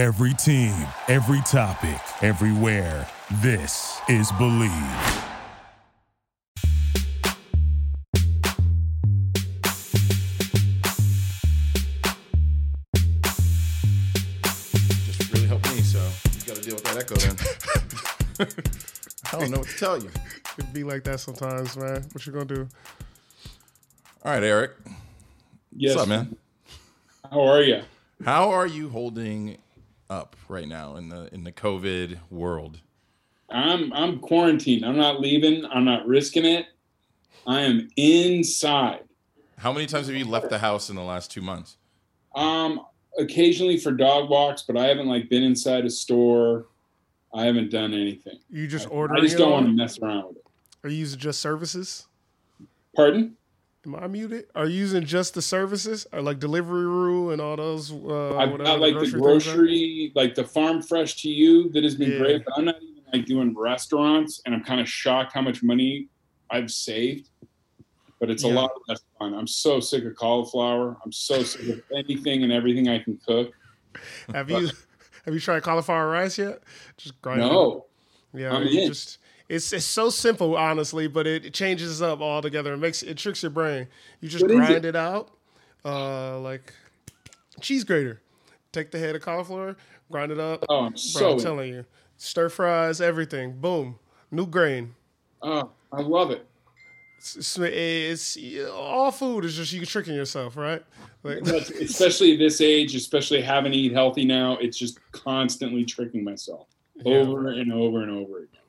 Every team, every topic, everywhere. This is Believe. just really helped me. So you got to deal with that echo then. I don't know what to tell you. It be like that sometimes, man. What you gonna do? All right, Eric. Yes. What's up, man? How are you? How are you holding up right now in the in the COVID world? I'm I'm quarantined. I'm not leaving. I'm not risking it. I am inside. How many times have you left the house in the last two months? Um, occasionally for dog walks, but I haven't like been inside a store. I haven't done anything. You just order I just don't all? want to mess around with it. Are you using just services? Pardon? Am I muted? Are you using just the services, or like Deliveroo and all those? Uh, I've whatever got like the grocery, like the farm fresh to you that has been Yeah. great, but I'm not even like doing restaurants, and I'm kind of shocked how much money I've saved. But it's a lot less fun. I'm so sick of cauliflower. I'm so sick of anything and everything I can cook. Have you have you tried cauliflower rice yet? Just grind it. No, Yeah, I'm you in. just it's it's so simple, honestly, but it, it changes up altogether. It makes it tricks your brain. You just What grind it? it? out, uh, like cheese grater. Take the head of cauliflower, grind it up. oh, I'm Bro, so. I'm telling you, stir fries, everything. Boom, new grain. oh, I love it. It's, it's, it's all food is just you tricking yourself, right? Like, especially this age, especially having to eat healthy now, it's just constantly tricking myself over and over and over again.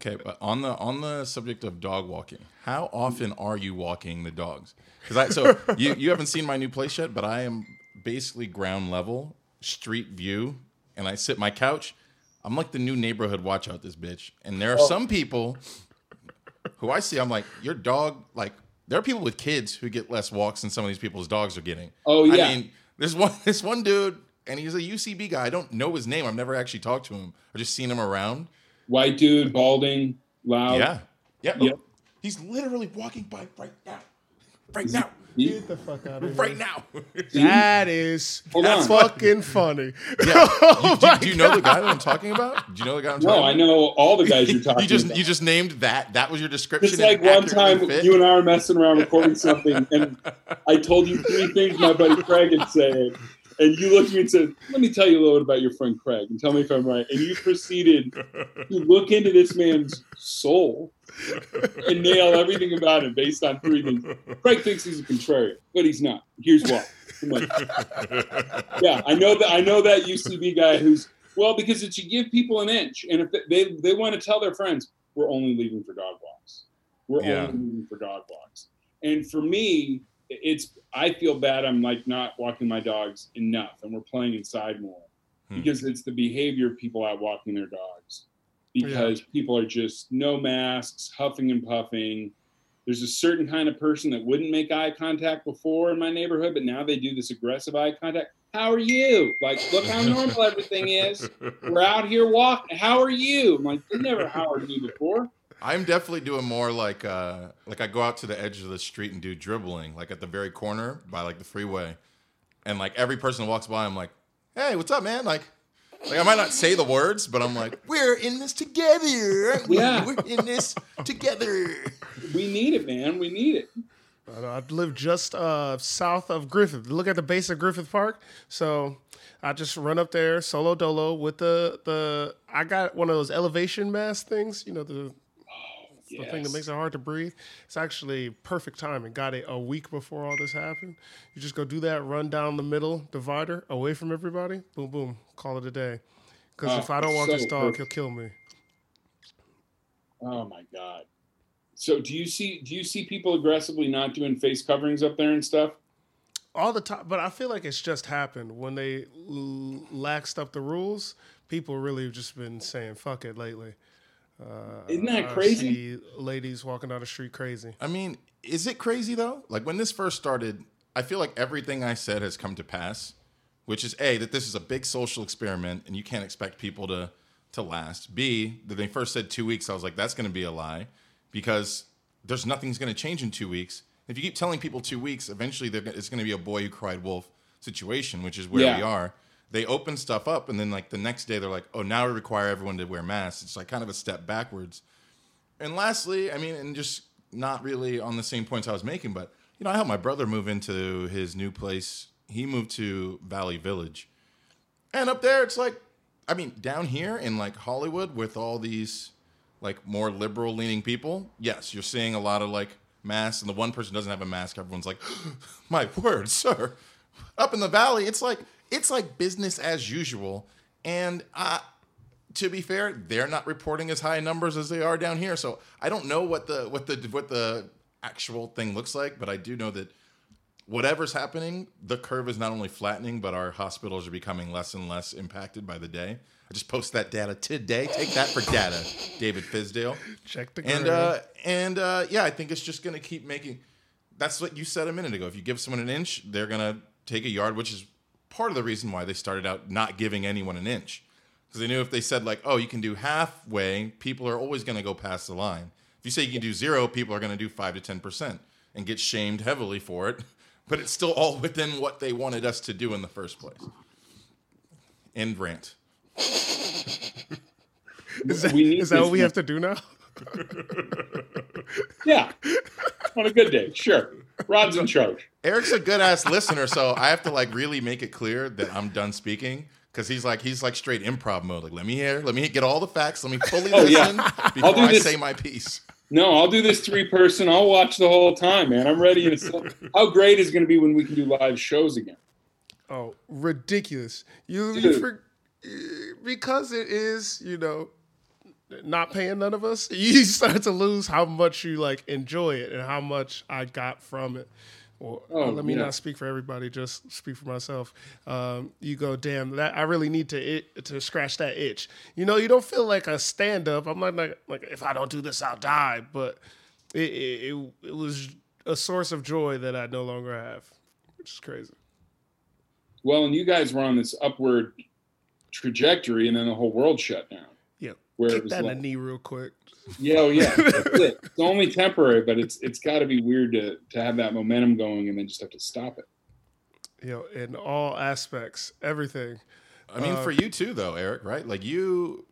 Okay, but on the on the subject of dog walking, how often are you walking the dogs? Because I so you you haven't seen my new place yet, but I am basically ground level, street view, and I sit my couch. I'm like the new neighborhood watch out this bitch, and there are some people who I see. I'm like your dog. Like there are people with kids who get less walks than some of these people's dogs are getting. Oh, yeah. I mean, there's one this one dude, and he's a UCB guy. I don't know his name. I've never actually talked to him. I've just seen him around. White dude, balding, loud. Yeah. Yeah. Yep. He's literally walking by right now. Right now. get the fuck out of here. Right now. That is Hold that's on. fucking funny. yeah. Oh You- do, do you know the guy that I'm talking about? Do you know the guy I'm talking No, about? I know all the guys you're talking You just about. you just named that. That was your description. It's like one time fit? you and I were messing around recording something, and I told you three things my buddy Craig had said, and you looked at me and said, "Let me tell you a little bit about your friend Craig, and tell me if I'm right." And you proceeded to look into this man's soul and nail everything about him based on three things. Craig thinks he's a contrarian, but he's not. Here's why. Like, yeah, I know that. I know that UCB guy who's well because it's you give people an inch, and if they they want to tell their friends, we're only leaving for dog walks. We're Yeah. only leaving for dog walks. And for me, it's I feel bad. I'm like not walking my dogs enough, and we're playing inside more Hmm. because it's the behavior of people out walking their dogs. Because people are just no masks, huffing and puffing. There's a certain kind of person that wouldn't make eye contact before in my neighborhood, but now they do this aggressive eye contact. How are you? Like, look how normal everything is. We're out here walking. How are you? I'm like, never how are you before. I'm definitely doing more like uh like I go out to the edge of the street and do dribbling, like at the very corner by like the freeway. And like every person that walks by, I'm like, hey, what's up, man? Like like I might not say the words, but I'm like, we're in this together. we? Yeah. We're in this together. We need it, man. We need it. I I live just uh, south of Griffith. Look at the base of Griffith Park. So I just run up there solo dolo with the the. I got one of those elevation mask things. You know the, the thing that makes it hard to breathe. It's actually perfect timing. Got it a week before all this happened. You just go do that. Run down the middle divider away from everybody. Boom boom. Call it a day. Because Oh, if uh, I don't walk so this dog, perfect. he'll kill me. Oh my god. So do you see do you see people aggressively not doing face coverings up there and stuff? all the time but i feel like it's just happened when they l- laxed up the rules people really have just been saying fuck it lately uh, Isn't that crazy? see ladies walking down the street crazy I mean, is it crazy though? Like when this first started, I feel like everything I said has come to pass, which is A, that this is a big social experiment and you can't expect people to to last. B, that they first said two weeks, I was like, that's gonna be a lie because there's nothing's gonna change in two weeks. If you keep telling people two weeks, eventually they're, it's gonna be a boy who cried wolf situation, which is where Yeah. we are. They open stuff up, and then like the next day they're like, oh, now we require everyone to wear masks. It's like kind of a step backwards. And lastly, I mean, and just not really on the same points I was making, but you know, I helped my brother move into his new place. He moved to Valley Village, and up there, it's like, I mean, down here in like Hollywood with all these like more liberal leaning people, yes, you're seeing a lot of like masks, and the one person doesn't have a mask, everyone's like, my word, sir. Up in the valley, it's like it's like business as usual, and uh, to be fair, they're not reporting as high numbers as they are down here. So I don't know what the what the what the actual thing looks like, but I do know that whatever's happening, the curve is not only flattening, but our hospitals are becoming less and less impacted by the day. I just post that data today. Take that for data, David Fizdale. Check the curve. And uh, and uh, yeah, I think it's just going to keep making. That's what you said a minute ago. If you give someone an inch, they're going to take a yard, which is part of the reason why they started out not giving anyone an inch, because they knew if they said like, "Oh, you can do halfway," people are always going to go past the line. If you say you can do zero, people are going to do five to ten percent and get shamed heavily for it. But it's still all within what they wanted us to do in the first place. End rant. is that, we need is that what we have to do now? Yeah. On a good day, sure. Rod's in charge. Eric's a good ass listener, so I have to like really make it clear that I'm done speaking because he's like he's like straight improv mode. Like, let me hear, let me get all the facts, let me fully Oh, yeah. listen I'll before do I this. say my piece. No, I'll do this three person. I'll watch the whole time, man. I'm ready. To, how great is going to be when we can do live shows again? Oh, ridiculous! You, you for, because it is, you know, not paying none of us. You start to lose how much you like enjoy it and how much I got from it. Well, uh, Oh, let me yeah. not speak for everybody; just speak for myself. Um, you go, damn! That I really need to it, to scratch that itch. You know, you don't feel like a stand up. I'm not like, like if I don't do this, I'll die. But it, it it it was a source of joy that I no longer have, which is crazy. Well, and you guys were on this upward trajectory, and then the whole world shut down. Yeah, Where it was that in the knee real quick. Yeah, oh yeah, that's it. It's only temporary, but it's it's got to be weird to to have that momentum going and then just have to stop it. you know, in all aspects, everything. I mean, Uh, for you too, though, Eric. Right? Like you,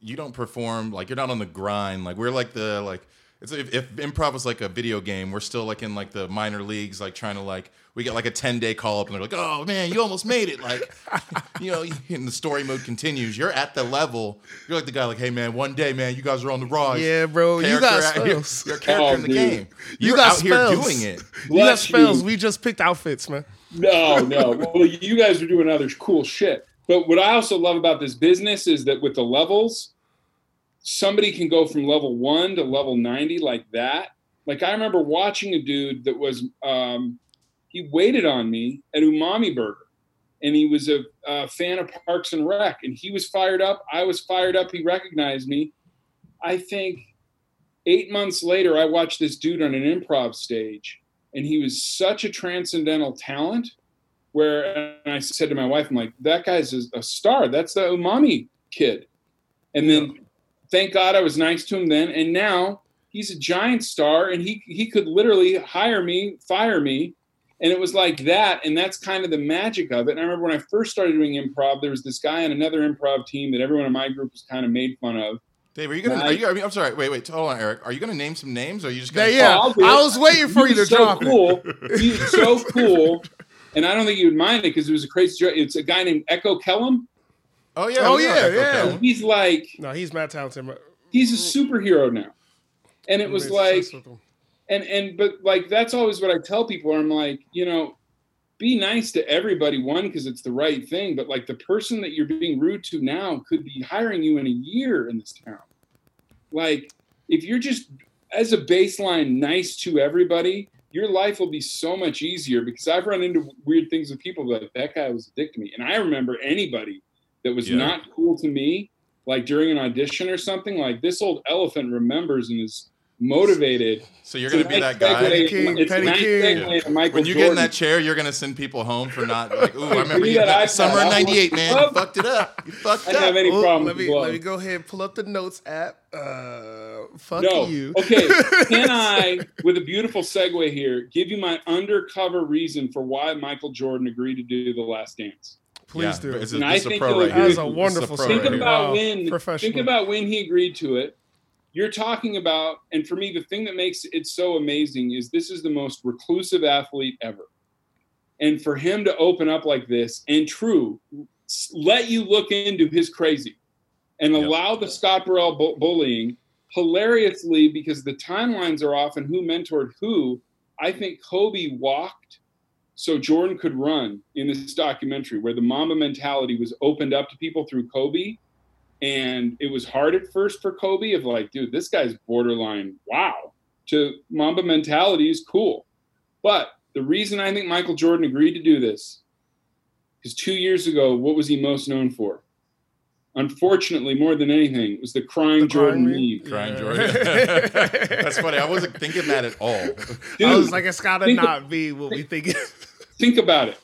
you don't perform like you're not on the grind. Like we're like the like. It's if, if improv was like a video game, we're still like in like the minor leagues, like trying to like we get like a ten day call up, and they're like, "Oh man, you almost made it!" Like, you know, and the story mode continues. You're at the level. You're like the guy, like, "Hey man, one day, man, you guys are on the rise." Yeah, bro, you got Character- you're, spells. you're character Oh, in the oh, dude. game. You You're got out here spells. doing it. You got spells. you. We just picked outfits, man. No, no. Well, you guys are doing other cool shit. But what I also love about this business is that with the levels, somebody can go from level one to level 90 like that. Like I remember watching a dude that was, um, he waited on me at Umami Burger and he was a, a fan of Parks and Rec and he was fired up. I was fired up. He recognized me. I think eight months later, I watched this dude on an improv stage and he was such a transcendental talent where I said to my wife, I'm like, that guy's a, a star. That's the umami kid. And then thank God I was nice to him then. And now he's a giant star and he he could literally hire me, fire me. And it was like that. And that's kind of the magic of it. And I remember when I first started doing improv, there was this guy on another improv team that everyone in my group was kind of made fun of. Dave, are you gonna? Are you, I mean, I'm sorry. Wait, wait. Hold on, Eric. Are you gonna name some names? Or are you just gonna? yeah. I'll I was waiting for He you to was so drop cool. He was so cool. And I don't think you would mind it because it was a crazy joke. It's a guy named Echo Kellum. Oh yeah. Oh, we yeah, yeah. He's like No, he's mad talented. man. he's a superhero now. And it was like obsessed with him. and and but like that's always what I tell people. I'm like, you know, be nice to everybody. One, because it's the right thing. But like the person that you're being rude to now could be hiring you in a year in this town. Like if you're just as a baseline nice to everybody, your life will be so much easier. Because I've run into weird things with people like that guy was a dick to me, and I remember anybody that was Yeah. not cool to me, like during an audition or something. Like this old elephant remembers and is motivated So you're gonna be that guy. segue- King, it's a Petty nice King. segue Michael When you get in that chair, you're gonna send people home for not like, ooh, I remember you that that iPad. summer I'll- '98, man. You fucked it up. You fucked up. I didn't have any Oh, problem let me the let me go ahead and pull up the notes app. Uh, fuck No. you. okay. Can I, with a beautiful segue here, give you my undercover reason for why Michael Jordan agreed to do The Last Dance? Please do. It's a, And I this a think pro you'll right here. That is a wonderful pro think right about Wow. when Professional. think about when he agreed to it you're talking about and for me the thing that makes it so amazing is this is the most reclusive athlete ever and for him to open up like this and true let you look into his crazy and Yep. allow the scott burrell bu- bullying hilariously because the timelines are off and who mentored who i think kobe walked so jordan could run in this documentary where the mamba mentality was opened up to people through kobe and it was hard at first for kobe of like dude this guy's borderline wow to mamba mentality is cool but the reason i think michael jordan agreed to do this is two years ago what was he most known for unfortunately more than anything it was the crying The jordan crying meme Crying Yeah. Jordan. That's funny. I wasn't thinking that at all. I was like, it's gotta think- not be what we think. Think about it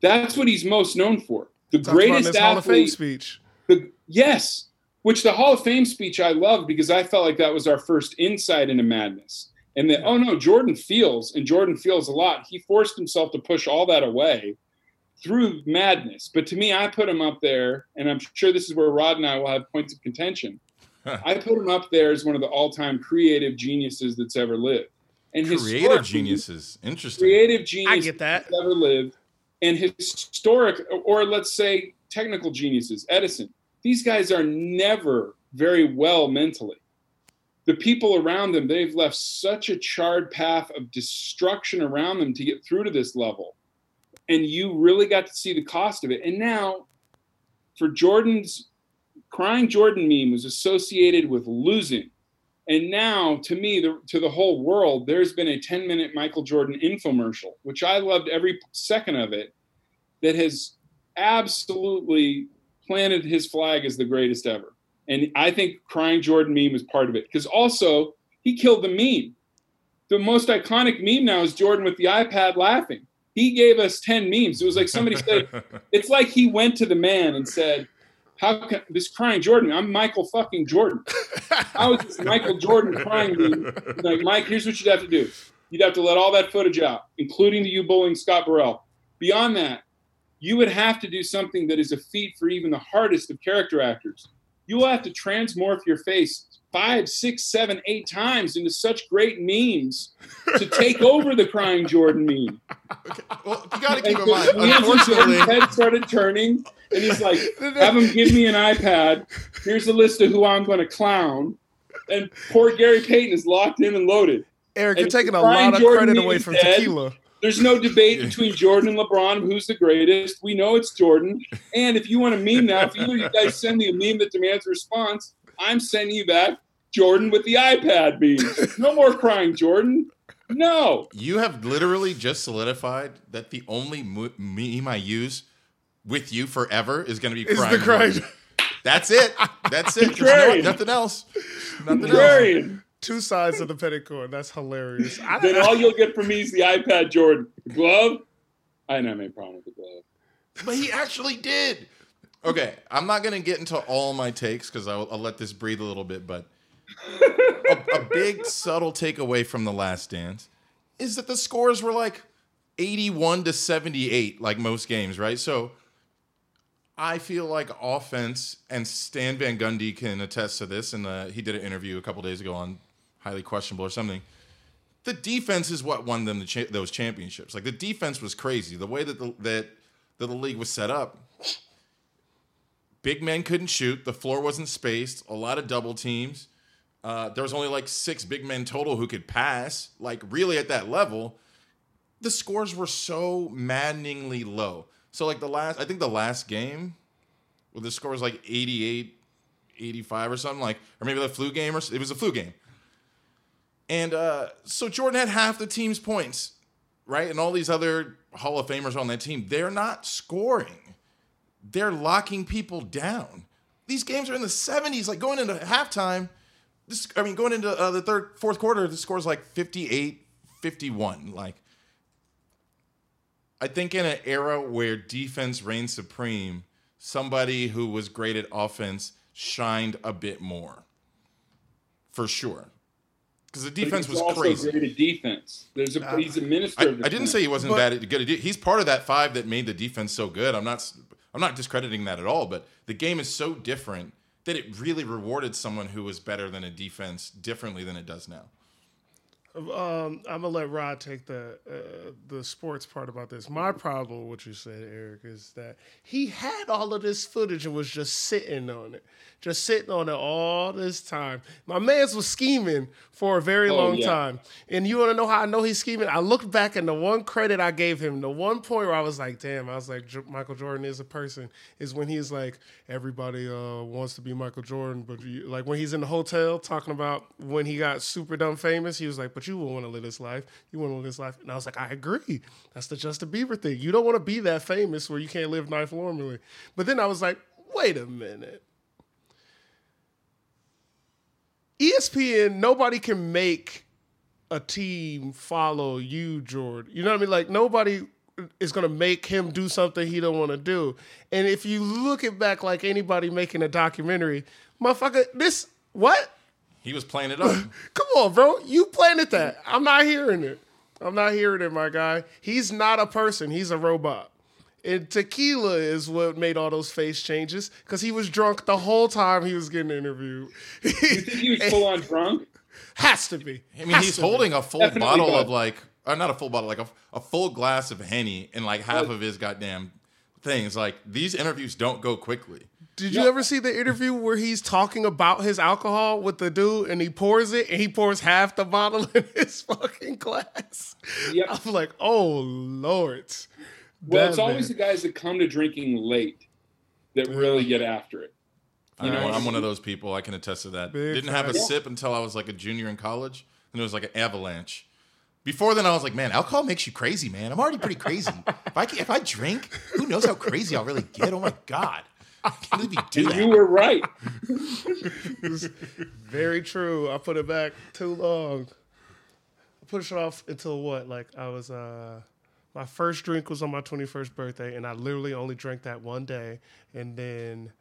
that's what he's most known for the Talked about in greatest his Hall of Fame speech. The, yes, which the Hall of Fame speech I loved because I felt like that was our first insight into madness. And that, oh no, Jordan feels, and Jordan feels a lot. He forced himself to push all that away through madness. But to me, I put him up there, and I'm sure this is where Rod and I will have points of contention. I put him up there as one of the all time creative geniuses that's ever lived. And Creative geniuses. Interesting. Creative I get that. that's ever lived, and historic, or let's say technical geniuses, Edison. These guys are never very well mentally. The people around them, they've left such a charred path of destruction around them to get through to this level. And you really got to see the cost of it. And now, for Jordan's crying Jordan meme was associated with losing. And now, to me, the, to the whole world, there's been a 10 minute Michael Jordan infomercial, which I loved every second of it, that has absolutely planted his flag as the greatest ever. And I think crying Jordan meme is part of it. Because also, he killed the meme. The most iconic meme now is Jordan with the iPad laughing. He gave us 10 memes. It was like somebody said, it's like he went to the man and said, How can this crying Jordan? I'm Michael fucking Jordan. How is this Michael Jordan crying meme? Like, Mike, here's what you'd have to do. You'd have to let all that footage out, including the you bullying Scott Burrell. Beyond that, you would have to do something that is a feat for even the hardest of character actors. You will have to transmorph your face five, six, seven, eight times into such great memes to take over the crying Jordan meme. Well, you got to keep in mind. Unfortunately, Jordan's head started turning, and he's like, "Have him give me an iPad. Here's a list of who I'm going to clown." And poor Gary Payton is locked in and loaded. Eric, And you're taking a lot of Jordan credit away from dead. tequila. There's no debate between Jordan and LeBron who's the greatest. We know it's Jordan. And if you want a meme now, if either of you guys send me a meme that demands a response, I'm sending you back Jordan with the iPad meme. No more crying, Jordan. No. you have literally just solidified that the only mo- meme I use with you forever is going to be Is crying. the crying Jordan. That's it. That's it. There's no, nothing else. Nothing else. Two sides of the petticoat. That's hilarious. I, Then all you'll get from me is the iPad Jordan. The glove? I didn't have any problem with the glove. But he actually did. Okay, I'm not to get into all my takes because I'll, I'll let this breathe a little bit. But a, a big subtle takeaway from the Last Dance is that the scores were like 81 to 78, like most games, right? So I feel like offense, and Stan Van Gundy can attest to this, and uh, he did an interview a couple days ago on highly questionable or something. The defense is what won them the cha- those championships. Like the defense was crazy. The way that the, that that the league was set up, big men couldn't shoot. The floor wasn't spaced. A lot of double teams. Uh, there was only like six big men total who could pass. Like really at that level, the scores were so maddeningly low. So like the last, I think the last game, well, the score was like 88, 85 or something like, or maybe the flu game or it was a flu game. And uh, so Jordan had half the team's points, right? And all these other Hall of Famers on that team, they're not scoring. They're locking people down. These games are in the 70s, like going into halftime. This, I mean, going into uh, the third, fourth quarter, the score's like 58, 51. Like, I think in an era where defense reigned supreme, somebody who was great at offense shined a bit more. For sure. because the But defense he's was also crazy. great at defense. There's a he's a I, minister. of I didn't say he wasn't But- bad at good. At, de- he's part of that five that made the defense so good. I'm not. I'm not discrediting that at all. But the game is so different that it really rewarded someone who was better than a defense differently than it does now. Um, I'm gonna let Rod take the uh, the sports part about this. My problem with what you said, Eric, is that he had all of this footage and was just sitting on it, just sitting on it all this time. My man's was scheming for a very Oh, long yeah. time, and you want to know how I know he's scheming? I looked back and the one credit I gave him, the one point where I was like, "Damn," I was like, "J- "Michael Jordan is a person," is when he's like, "Everybody uh, wants to be Michael Jordan," but you, like when he's in the hotel talking about when he got super dumb famous, he was like, "But you will want to live this life. You want to live this life," and I was like, "I agree. That's the Justin Bieber thing. You don't want to be that famous where you can't live life normally." But then I was like, "Wait a minute." ESPN, nobody can make a team follow you, Jordan. You know what I mean? Like nobody is gonna make him do something he don't want to do. And if you look it back like anybody making a documentary, motherfucker, this what? He was playing it up. Come on, bro. You planted that. I'm not hearing it. I'm not hearing it, my guy. He's not a person. He's a robot. And tequila is what made all those face changes because he was drunk the whole time he was getting interviewed. You think he was full on drunk? Has to be. I mean, Has he's to be. holding a full Definitely bottle bud. of like, or not a full bottle, like a, a full glass of henny, and like half Bud. of his goddamn things. Like these interviews don't go quickly. Did you ever see the interview where he's talking about his alcohol with the dude and he pours it and he pours half the bottle in his fucking glass? Yep. I'm like, oh Lord. Well, That it's always the guys that come to drinking late that really get after it. You know, I'm one of those people. I can attest to that. Big Didn't have a facts. sip until I was like a junior in college, and it was like an avalanche. Before then, I was like, man, alcohol makes you crazy, man. I'm already pretty crazy. if I if I drink, who knows how crazy I'll really get? Oh my god, I can't believe you do And you that. were right. Very true. I put it back too long. I pushed it off until what? Like I was uh my first drink was on my 21st birthday and I literally only drank that one day and then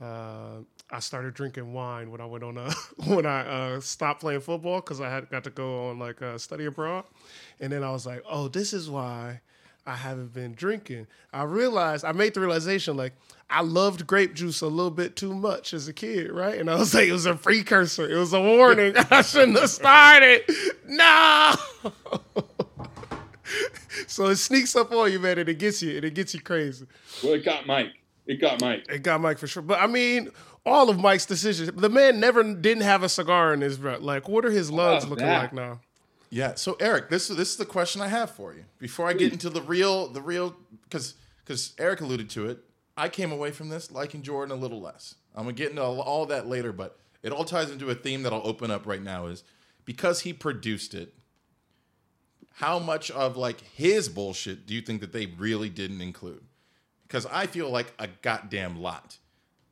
uh, I started drinking wine when I went on a when I uh, stopped playing football because I had got to go on like uh, study abroad, and then I was like, oh, this is why I haven't been drinking. I realized I made the realization like I loved grape juice a little bit too much as a kid, right? And I was like, it was a precursor, it was a warning. I shouldn't have started. No. so it sneaks up on you, man, and it gets you, and it gets you crazy. Well, it got Mike. It got Mike. It got Mike for sure. But I mean, all of Mike's decisions. The man never didn't have a cigar in his breath. Like, what are his lungs looking that? like now? Yeah. So Eric, this this is the question I have for you. Before I get into the real the real because because Eric alluded to it, I came away from this liking Jordan a little less. I'm gonna get into all, all that later, but it all ties into a theme that I'll open up right now. Is because he produced it. How much of like his bullshit do you think that they really didn't include? Because I feel like a goddamn lot.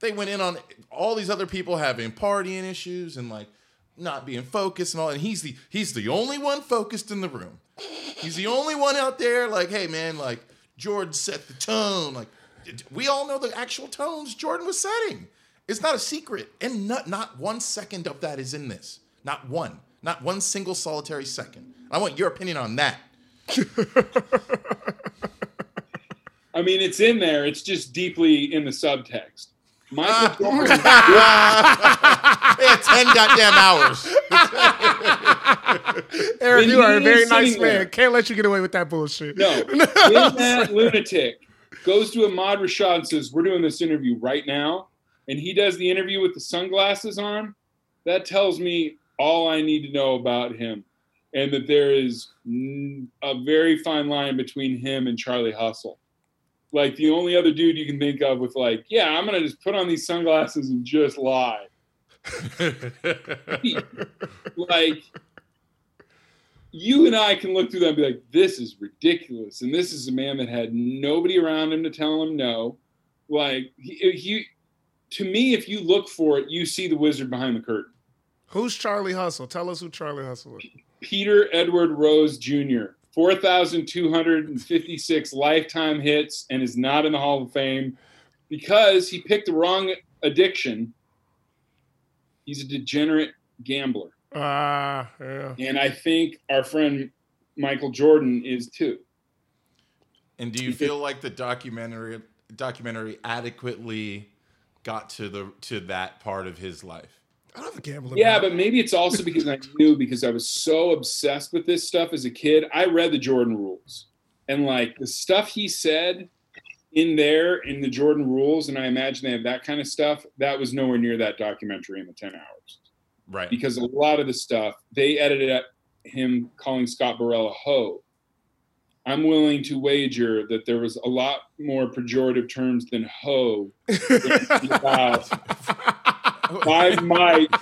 They went in on all these other people having partying issues and like not being focused and all, and he's the he's the only one focused in the room. He's the only one out there like, hey man, like Jordan set the tone. Like we all know the actual tones Jordan was setting. It's not a secret, and not not one second of that is in this. Not one. Not one single solitary second. I want your opinion on that. I mean, it's in there. It's just deeply in the subtext. Michael ah. Jordan. They had ten goddamn hours. Eric, When you are a very nice man. there- Can't let you get away with that bullshit. No, when that lunatic goes to Ahmad Rashad and says, "We're doing this interview right now," and he does the interview with the sunglasses on, that tells me all I need to know about him, and that there is a very fine line between him and Charlie Hustle. Like the only other dude you can think of with like, yeah, I'm gonna just put on these sunglasses and just lie. like you and I can look through that and be like, this is ridiculous. And this is a man that had nobody around him to tell him no. Like he, he to me, if you look for it, you see the wizard behind the curtain. Who's Charlie Hustle? Tell us who Charlie Hustle is. Peter Edward Rose Jr. 4,256 lifetime hits and is not in the Hall of Fame because he picked the wrong addiction. He's a degenerate gambler. Ah, yeah. And I think our friend Michael Jordan is too. And do you feel like the documentary documentary adequately got to the to that part of his life? I don't have a gambling. Yeah, habit. but maybe it's also because I knew because I was so obsessed with this stuff as a kid. I read the Jordan rules and like the stuff he said in there in the Jordan rules, and I imagine they have that kind of stuff. That was nowhere near that documentary in the 10 hours Right. because a lot of the stuff they edited at him calling Scott Burrell a hoe. I'm willing to wager that there was a lot more pejorative terms than hoe about by Mike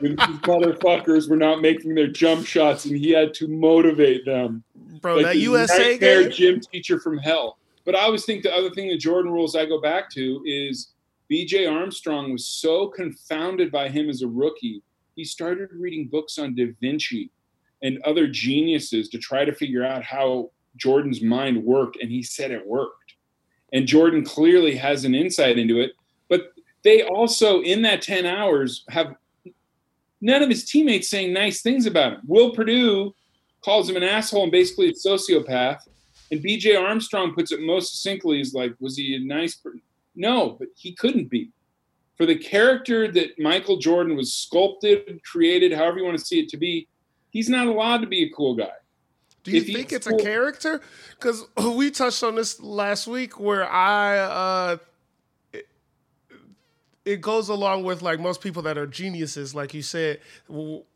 when these motherfuckers were not making their jump shots and he had to motivate them. bro, Like that USA game. gym teacher from hell. But I always think the other thing the Jordan rules I go back to is BJ Armstrong was so confounded by him as a rookie, he started reading books on Da Vinci and other geniuses to try to figure out how Jordan's mind worked, and he said it worked. And Jordan clearly has an insight into it. They also, in that 10 hours, have none of his teammates saying nice things about him. Will Perdue calls him an asshole and basically a sociopath. And BJ Armstrong puts it most succinctly is like, was he a nice person? No, but he couldn't be. For the character that Michael Jordan was sculpted, created, however you want to see it to be, he's not allowed to be a cool guy. Do you if think it's a character? Because we touched on this last week, where I uh, it goes along with like most people that are geniuses, like you said,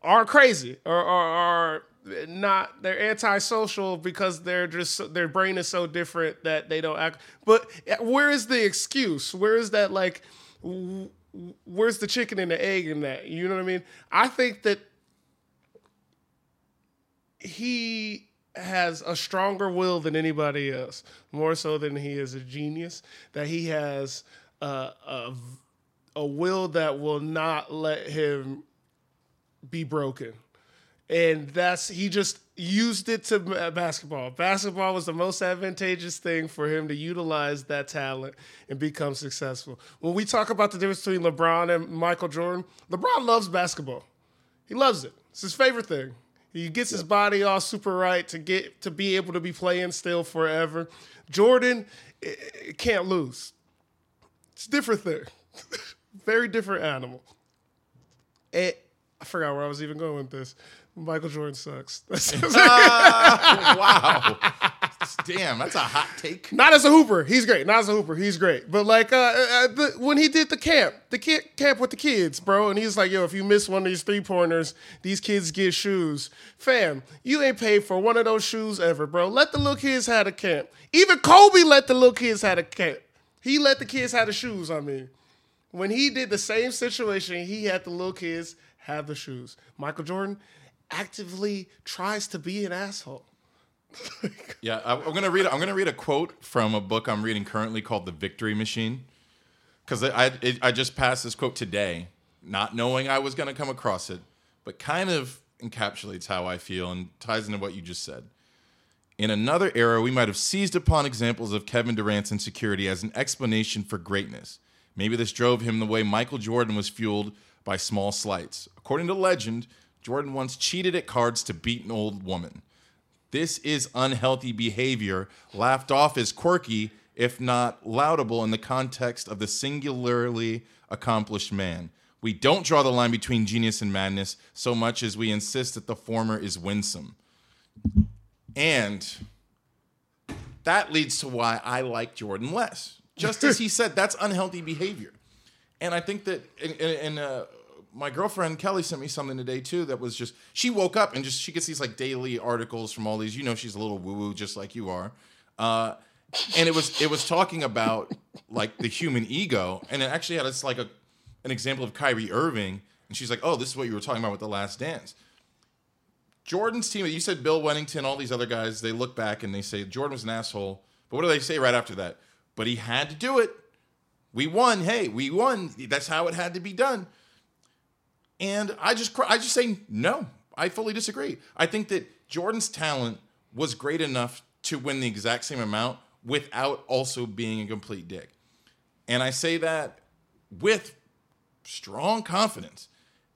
are crazy or are, not they're antisocial because they're just their brain is so different that they don't act. But uh, where is the excuse? Where is that like? Where's the chicken and the egg in that? You know what I mean? I think that he has a stronger will than anybody else, more so than he is a genius. That he has uh, a a will that will not let him be broken, and that's he just used it to basketball. Basketball was the most advantageous thing for him to utilize that talent and become successful. When we talk about the difference between LeBron and Michael Jordan, LeBron loves basketball. He loves it. It's his favorite thing. He gets his body all super right to get to be able to be playing still forever. Jordan eh, eh, can't lose. It's a different thing. Very different animal. And I forgot where I was even going with this. Michael Jordan sucks. wow. Damn, that's a hot take. Not as a hooper, he's great. Not as a hooper, he's great. But like uh, uh, the, when he did the camp, the kid camp with the kids, bro, and he's like, "Yo, if you miss one of these three pointers, these kids get shoes." Fam, you ain't paid for one of those shoes ever, bro. Let the little kids have a camp. Even Kobe let the little kids have a camp. He let the kids have the shoes. I mean, when he did the same situation, he had the little kids have the shoes. Michael Jordan actively tries to be an asshole. Yeah, I'm gonna read. I'm gonna read a quote from a book I'm reading currently called The Victory Machine, because I it, I just passed this quote today, not knowing I was gonna come across it, but kind of encapsulates how I feel and ties into what you just said. In another era, we might have seized upon examples of Kevin Durant's insecurity as an explanation for greatness. Maybe this drove him the way Michael Jordan was fueled by small slights. According to legend, Jordan once cheated at cards to beat an old woman. This is unhealthy behavior, laughed off as quirky, if not laudable, in the context of the singularly accomplished man. We don't draw the line between genius and madness so much as we insist that the former is winsome. And that leads to why I like Jordan less. Just as he said, that's unhealthy behavior. And I think that, and, and, uh, my girlfriend Kelly sent me something today too that was just, she woke up and just, she gets these like daily articles from all these, you know, she's a little woo woo just like you are. Uh, and it was, it was talking about like the human ego. And it actually had it's like a, an example of Kyrie Irving. And she's like, oh, this is what you were talking about with The Last Dance. Jordan's team, you said Bill Wennington, all these other guys, they look back and they say Jordan was an asshole. But what do they say right after that? But he had to do it. We won. Hey, we won. That's how it had to be done. And I just, I just say no. I fully disagree. I think that Jordan's talent was great enough to win the exact same amount without also being a complete dick. And I say that with strong confidence.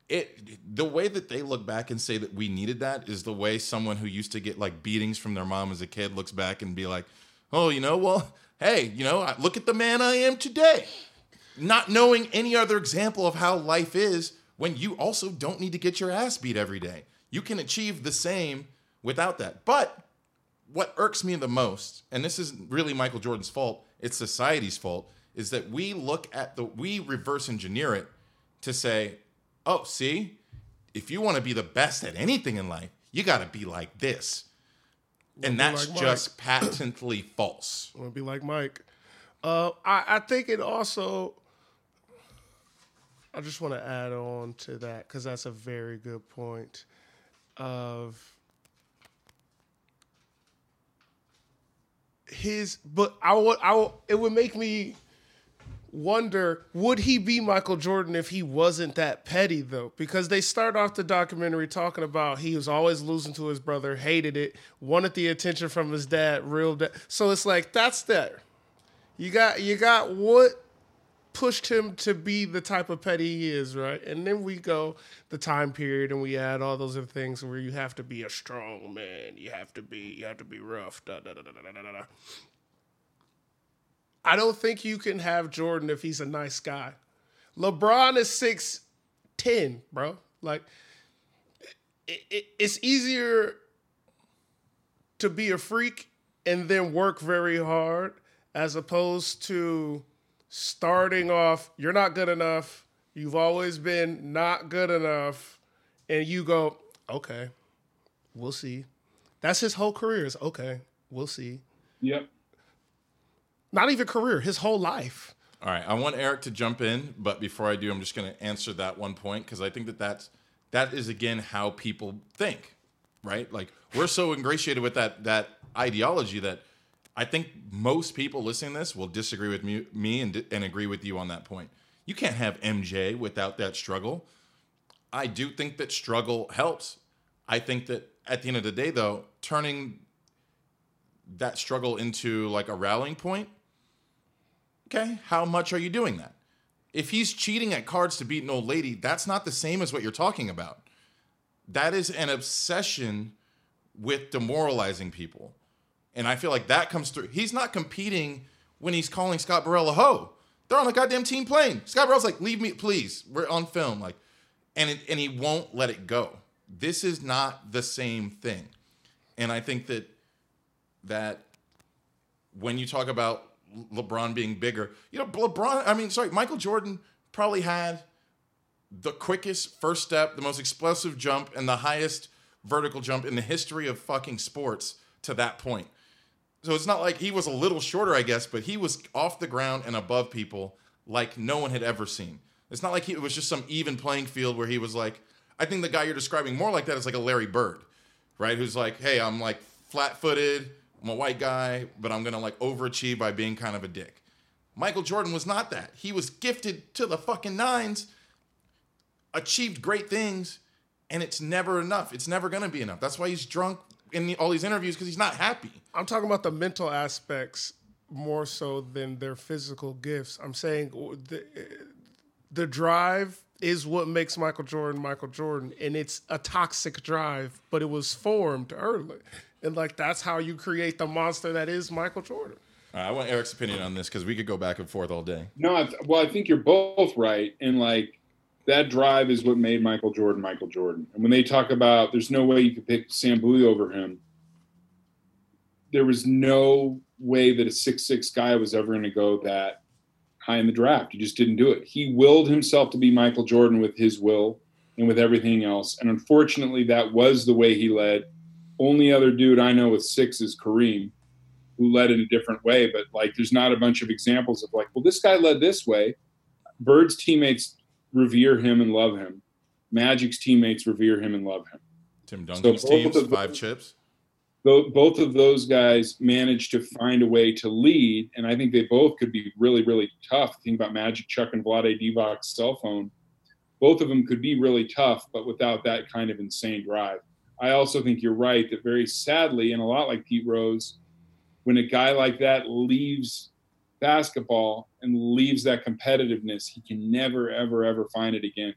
it the way that they look back and say that we needed that is the way someone who used to get like beatings from their mom as a kid looks back and be like, "Oh, you know, well, hey, you know, look at the man I am today." Not knowing any other example of how life is when you also don't need to get your ass beat every day. You can achieve the same without that. But what irks me the most, and this isn't really Michael Jordan's fault, it's society's fault, is that we look at the we reverse engineer it to say, oh, see, if you want to be the best at anything in life, you got to be like this. And that's like just patently false. I to be like Mike. Uh, I, I think it also. I just want to add on to that because that's a very good point. Of his, but I would, I would, it would make me wonder would he be Michael Jordan if he wasn't that petty though? Because they start off the documentary talking about he was always losing to his brother, hated it, wanted the attention from his dad, real dad. So it's like that's there. You got you got what pushed him to be the type of petty he is, right? And then we go the time period and we add all those other things where you have to be a strong man, you have to be you have to be rough. Da, da, da, da, da, da, da. I don't think you can have Jordan if he's a nice guy. LeBron is six ten, bro. Like it, it, it's easier to be a freak and then work very hard as opposed to starting off you're not good enough you've always been not good enough and you go okay we'll see that's his whole career is okay we'll see Yep. Not even career his whole life All right, I want Eric to jump in, but before I do, I'm just going to answer that one point because I think that that's that is again how people think, right? Like we're so ingratiated with that that ideology that I think most people listening to this will disagree with me, me and and agree with you on that point. You can't have MJ without that struggle. I do think that struggle helps. I think that at the end of the day, though, turning that struggle into like a rallying point Okay, how much are you doing that? If he's cheating at cards to beat an old lady, that's not the same as what you're talking about. That is an obsession with demoralizing people. And I feel like that comes through. He's not competing when he's calling Scott Burrell a hoe. They're on the goddamn team plane. Scott Burrell's like, leave me, please. We're on film. Like, and it, and he won't let it go. This is not the same thing. And I think that that when you talk about LeBron being bigger, you know, LeBron, I mean, sorry, Michael Jordan probably had the quickest first step, the most explosive jump, and the highest vertical jump in the history of fucking sports to that point. So it's not like he was a little shorter, I guess, but he was off the ground and above people like no one had ever seen. It's not like he, it was just some even playing field where he was like, I think the guy you're describing more like that is like a Larry Bird, right? Who's like, hey, I'm like flat footed, I'm a white guy, but I'm gonna like overachieve by being kind of a dick. Michael Jordan was not that. He was gifted to the fucking nines, achieved great things, and it's never enough. It's never gonna be enough. That's why he's drunk in the, all these interviews because he's not happy. I'm talking about the mental aspects more so than their physical gifts. I'm saying the, eh, the drive is what makes Michael Jordan Michael Jordan, and it's a toxic drive, but it was formed early, and like that's how you create the monster that is Michael Jordan. All right, I want Eric's opinion on this because we could go back and forth all day. No, I th- well, I think you're both right, and like that drive is what made Michael Jordan Michael Jordan. And when they talk about there's no way you could pick Sam Bowie over him, there was no way that a six six guy was ever going to go that high in the draft. He just didn't do it. He willed himself to be Michael Jordan with his will and with everything else. And unfortunately, that was the way he led. Only other dude I know with six is Kareem, who led in a different way. But like, there's not a bunch of examples of like, well, this guy led this way. Bird's teammates revere him and love him. Magic's teammates revere him and love him. Tim Duncan's both teams, five chips. Both of those guys managed to find a way to lead, and I think they both could be really, really tough. Think about Magic, Chuck, and Vlade Divac's cell phone. Both of them could be really tough, but without that kind of insane drive. I also think you're right that very sadly, and a lot like Pete Rose, when a guy like that leaves basketball and leaves that competitiveness, he can never, ever, ever find it again.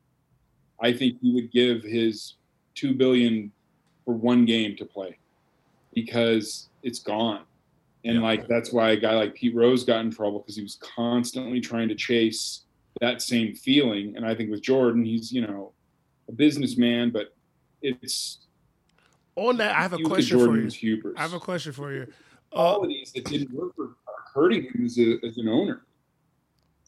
I think he would give his two billion for one game to play because it's gone. And Yeah. like that's why a guy like Pete Rose got in trouble because he was constantly trying to chase that same feeling. And I think with Jordan, he's you know a businessman, but it's On that, I have a Hubert question for you. was hubris. I have a question for you. Uh, qualities that didn't work for are hurting him as, a, as an owner.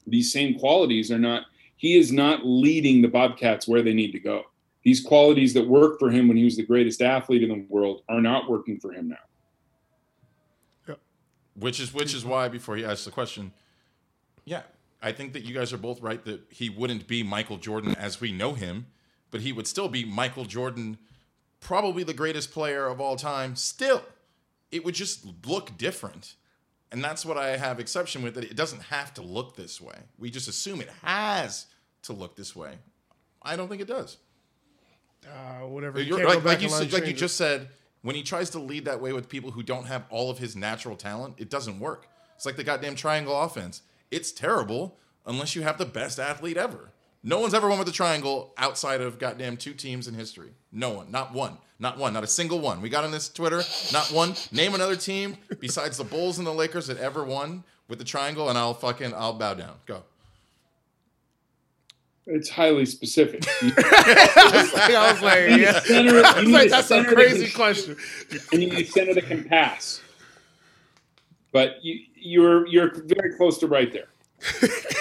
These same qualities are not. He is not leading the Bobcats where they need to go. These qualities that worked for him when he was the greatest athlete in the world are not working for him now. Which is which is why before he asked the question, yeah, I think that you guys are both right that he wouldn't be Michael Jordan as we know him, but he would still be Michael Jordan, probably the greatest player of all time. Still, it would just look different. And that's what I have exception with that it doesn't have to look this way. We just assume it has to look this way. I don't think it does. uh, whatever. You You're, can't go like, like you said, like you just said, when he tries to lead that way with people who don't have all of his natural talent, it doesn't work. It's like the goddamn triangle offense. It's terrible unless you have the best athlete ever. No one's ever won with the triangle outside of goddamn two teams in history. No one, not one, not one, not a single one. We got on this Twitter, not one. Name another team besides the Bulls and the Lakers that ever won with the triangle, and I'll fucking I'll bow down. Go. It's highly specific. I was like, yeah. center- I was like, that's a crazy can- question. and you need a center that can pass. But you, you're you're very close to right there.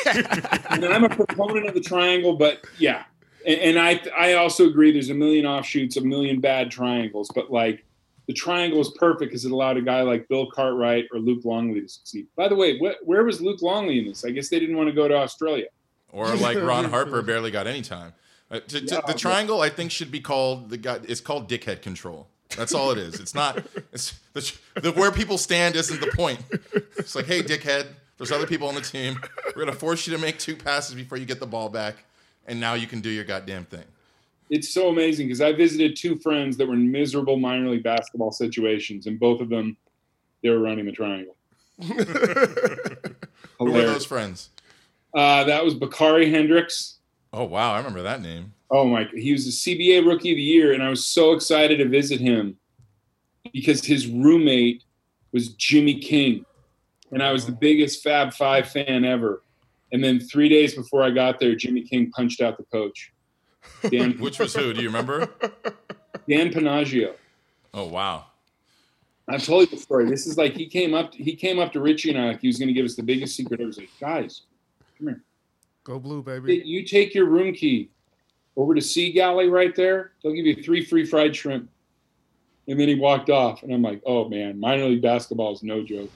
And I'm a proponent of the triangle, but yeah, and, and I I also agree. There's a million offshoots, a million bad triangles, but like the triangle is perfect because it allowed a guy like Bill Cartwright or Luke Longley to succeed. By the way, wh- where was Luke Longley in this? I guess they didn't want to go to Australia. Or like Ron Harper barely got any time. Uh, to, to- Yeah, the but- triangle, I think, should be called the guy. It's called dickhead control. That's all it is. It's not. It's the, the where people stand isn't the point. It's like, hey, dickhead. There's other people on the team. We're gonna force you to make two passes before you get the ball back, and now you can do your goddamn thing. It's so amazing because I visited two friends that were in miserable minor league basketball situations, and both of them they were running the triangle. Who were those friends? Uh, that was Bakari Hendrix. Oh wow, I remember that name. Oh my! He was the CBA Rookie of the Year, and I was so excited to visit him because his roommate was Jimmy King, and I was the biggest Fab Five fan ever. And then three days before I got there, Jimmy King punched out the coach, Dan, Which was who? Do you remember? Dan Panaggio. Oh wow. I've told you the story. This is like he came up. He came up to Richie and I like he was going to give us the biggest secret. I was like, guys, come here. Go blue, baby. You take your room key over to Sea Galley right there. They'll give you three free fried shrimp. And then he walked off, and I'm like, oh man, minor league basketball is no joke.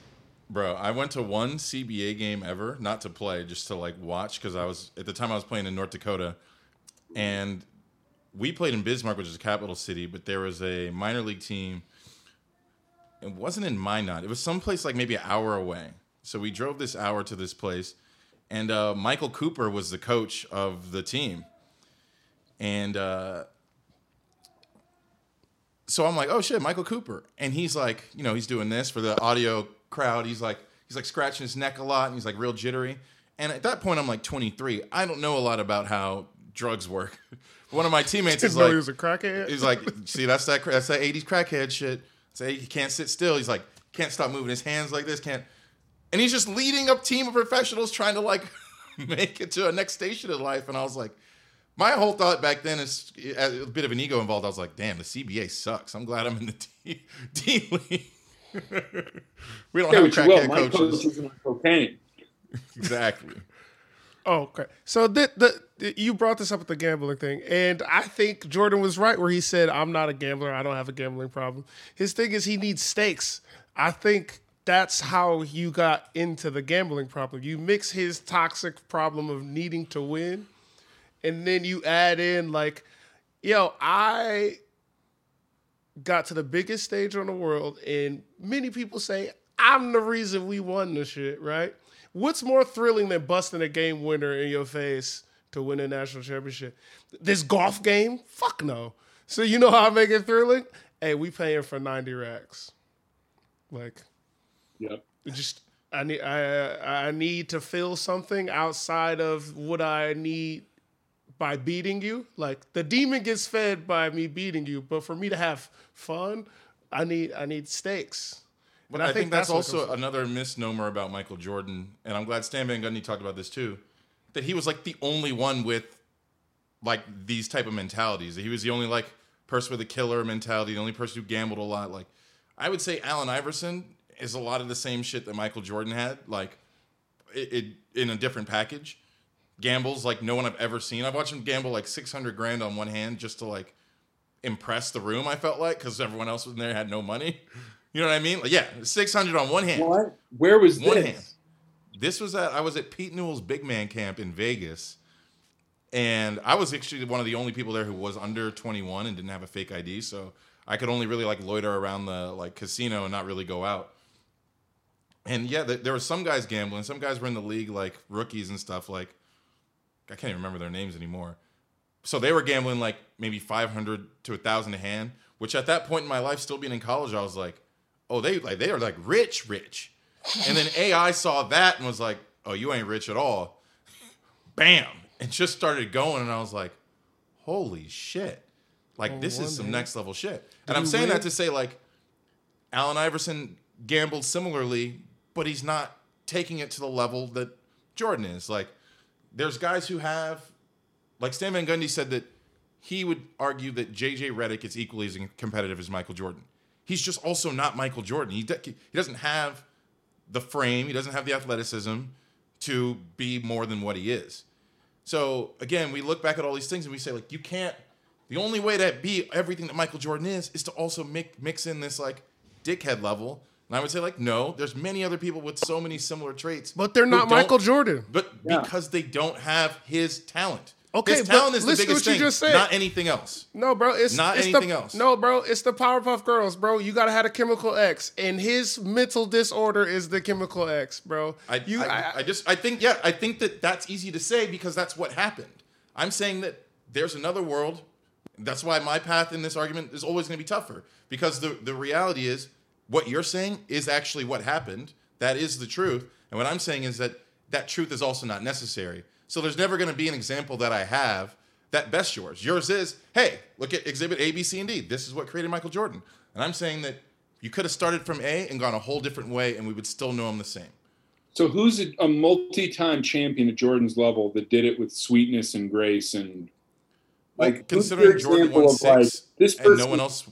Bro, I went to one CBA game ever, not to play, just to like watch because I was at the time I was playing in North Dakota, and we played in Bismarck, which is a capital city, but there was a minor league team. It wasn't in Minot. It was someplace like maybe an hour away. So we drove this hour to this place, and uh, Michael Cooper was the coach of the team, and uh, so I'm like, oh shit, Michael Cooper, and he's like, you know, he's doing this for the audio crowd. He's like, he's like scratching his neck a lot, and he's like real jittery. And at that point, I'm like 23. I don't know a lot about how drugs work. One of my teammates is like, he was a crackhead. he's like, see, that's that that's that 80s crackhead shit. Say he can't sit still. He's like, can't stop moving his hands like this. Can't, and he's just leading a team of professionals trying to like make it to a next station in life. And I was like, my whole thought back then is a bit of an ego involved. I was like, damn, the CBA sucks. I'm glad I'm in the D, D league. we don't Yeah, have which you will. crackhead My coaches. coach is on cocaine. Exactly. Oh, okay. So the, the the- you brought this up with the gambling thing, and I think Jordan was right where he said, "I'm not a gambler. I don't have a gambling problem." His thing is he needs stakes. I think that's how you got into the gambling problem. You mix his toxic problem of needing to win, and then you add in like, "Yo, I got to the biggest stage on the world, and many people say I'm the reason we won the shit, right? What's more thrilling than busting a game winner in your face to win a national championship? This golf game? Fuck no. So you know how I make it thrilling? Hey, we paying for 90 racks. Like, Yep. just I need I I need to feel something outside of what I need by beating you. Like the demon gets fed by me beating you, but for me to have fun, I need I need stakes. But And I, think, that's, what also another misnomer about Michael Jordan, and I'm glad Stan Van Gundy talked about this too, that he was like the only one with like these type of mentalities. That he was the only like person with a killer mentality, the only person who gambled a lot. Like I would say, Allen Iverson is a lot of the same shit that Michael Jordan had, like it, it in a different package. Gambles like no one I've ever seen. I've watched him gamble like 600 grand on one hand just to like impress the room. I felt like because everyone else was in there had no money. You know what I mean? Like, yeah, 600 on one hand. What? Where was One this? hand. This was at I was at Pete Newell's big man camp in Vegas, and I was actually one of the only people there who was under 21 and didn't have a fake ID, so I could only really like loiter around the like casino and not really go out. And yeah, th- there were some guys gambling. Some guys were in the league like rookies and stuff. Like I can't even remember their names anymore. So they were gambling like maybe 500 to a thousand a hand, which at that point in my life, still being in college, I was like, oh, they like they are like rich, rich. And then AI saw that and was like, oh, you ain't rich at all. Bam. And just started going. And I was like, holy shit. Like, this is some next level shit. And I'm saying win? that to say, like, Allen Iverson gambled similarly, but he's not taking it to the level that Jordan is. Like, there's guys who have, like Stan Van Gundy said that he would argue that JJ Redick is equally as competitive as Michael Jordan. He's just also not Michael Jordan. He, de- he doesn't have the frame, he doesn't have the athleticism to be more than what he is. So again, we look back at all these things and we say, like, you can't. The only way to be everything that Michael Jordan is is to also make, mix in this like dickhead level. And I would say, like, no, there's many other people with so many similar traits, But they're not don't- Michael Jordan. But Yeah. because they don't have his talent. Okay, his but talent is the listen biggest what you thing, just said. not anything else. No, bro, it's Not it's anything the, else. No, bro, it's the Powerpuff Girls, bro. You gotta have a chemical X, and his mental disorder is the chemical X, bro. I, you, I, I just I think yeah I think that that's easy to say because that's what happened. I'm saying that there's another world. That's why my path in this argument is always going to be tougher because the the reality is what you're saying is actually what happened. That is the truth. And what I'm saying is that that truth is also not necessary. So there's never going to be an example that I have that best yours. Yours is, hey, look at exhibit A, B, C, and D. This is what created Michael Jordan. And I'm saying that you could have started from A and gone a whole different way, and we would still know him the same. So who's a, a multi-time champion at Jordan's level that did it with sweetness and grace and like considering Jordan won of, like, six, this and no one else,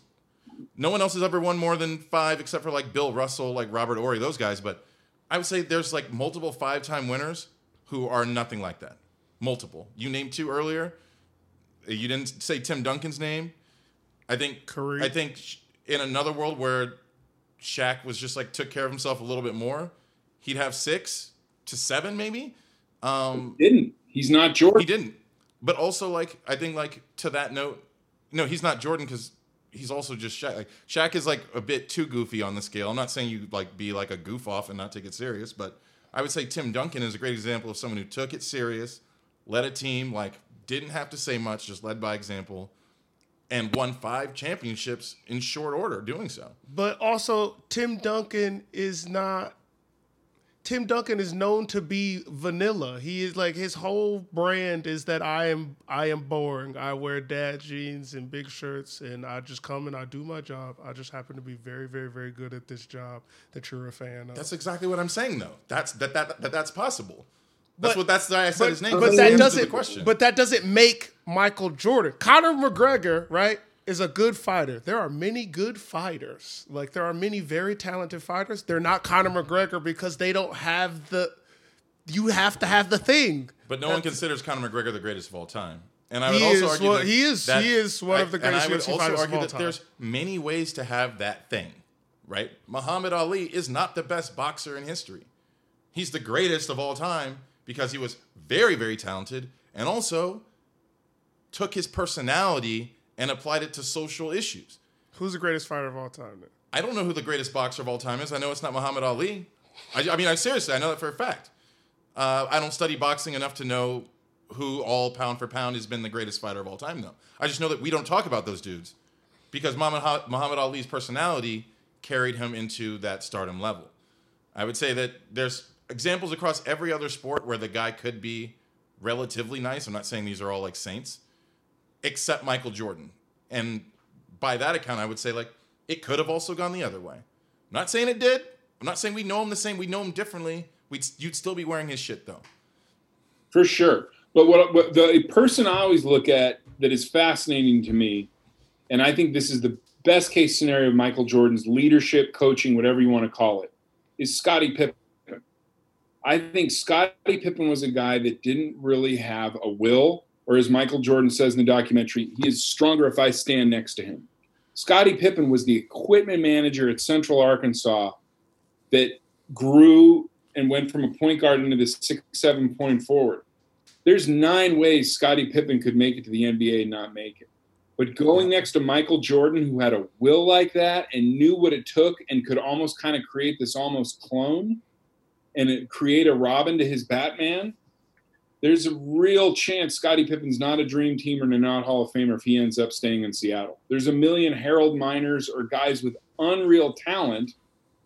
no one else has ever won more than five, except for like Bill Russell, like Robert Horry, those guys. But I would say there's like multiple five-time winners who are nothing like that. Multiple. You named two earlier. You didn't say Tim Duncan's name. I think. Curry. I think in another world where Shaq was just like took care of himself a little bit more, he'd have six to seven maybe. Um, didn't. He's not Jordan. he didn't. But also, like, I think, like, to that note, no, he's not Jordan because he's also just Shaq. Like, Shaq is like a bit too goofy on the scale. I'm not saying you like be like a goof off and not take it serious, but I would say Tim Duncan is a great example of someone who took it serious, led a team, like, didn't have to say much, just led by example, and won five championships in short order doing so. But also, Tim Duncan is not. Tim Duncan is known to be vanilla. He is like his whole brand is that I am I am boring. I wear dad jeans and big shirts, and I just come and I do my job. I just happen to be very, very, very good at this job that you're a fan of. That's exactly what I'm saying, though. That's that that, that that's possible. That's But- what that's why I said but, his name. but that doesn't. question. But that doesn't make Michael Jordan. Conor McGregor, right, is a good fighter. There are many good fighters. Like there are many very talented fighters. They're not Conor McGregor because they don't have the. You have to have the thing. But no one considers Conor McGregor the greatest of all time. And I would also argue one- that he is- that- he is one of the greatest. and I would UFC also argue that time. there's many ways to have that thing, right? Muhammad Ali is not the best boxer in history. He's the greatest of all time because he was very, very talented and also took his personality and applied it to social issues. Who's the greatest fighter of all time? Then? I don't know who the greatest boxer of all time is. I know it's not Muhammad Ali. I, I mean, I seriously, I know that for a fact. Uh, I don't study boxing enough to know who all pound for pound has been the greatest fighter of all time, though. I just know that we don't talk about those dudes because Muhammad, Muhammad Ali's personality carried him into that stardom level. I would say that there's examples across every other sport where the guy could be relatively nice. I'm not saying these are all like saints, except Michael Jordan. And by that account, I would say like it could have also gone the other way. I'm not saying it did. I'm not saying we know him the same. We know him differently. We'd, you'd still be wearing his shit though. For sure. But what, what the person I always look at that is fascinating to me, and I think this is the best case scenario of Michael Jordan's leadership, coaching, whatever you want to call it, is Scottie Pippen. I think Scottie Pippen was a guy that didn't really have a will, or as Michael Jordan says in the documentary, he is stronger if I stand next to him. Scottie Pippen was the equipment manager at Central Arkansas that grew and went from a point guard into this six, seven point forward. There's nine ways Scottie Pippen could make it to the NBA and not make it. But going next to Michael Jordan, who had a will like that and knew what it took and could almost kind of create this almost clone and create a Robin to his Batman, there's a real chance Scottie Pippen's not a dream teamer and not Hall of Famer if he ends up staying in Seattle. There's a million Harold Miners or guys with unreal talent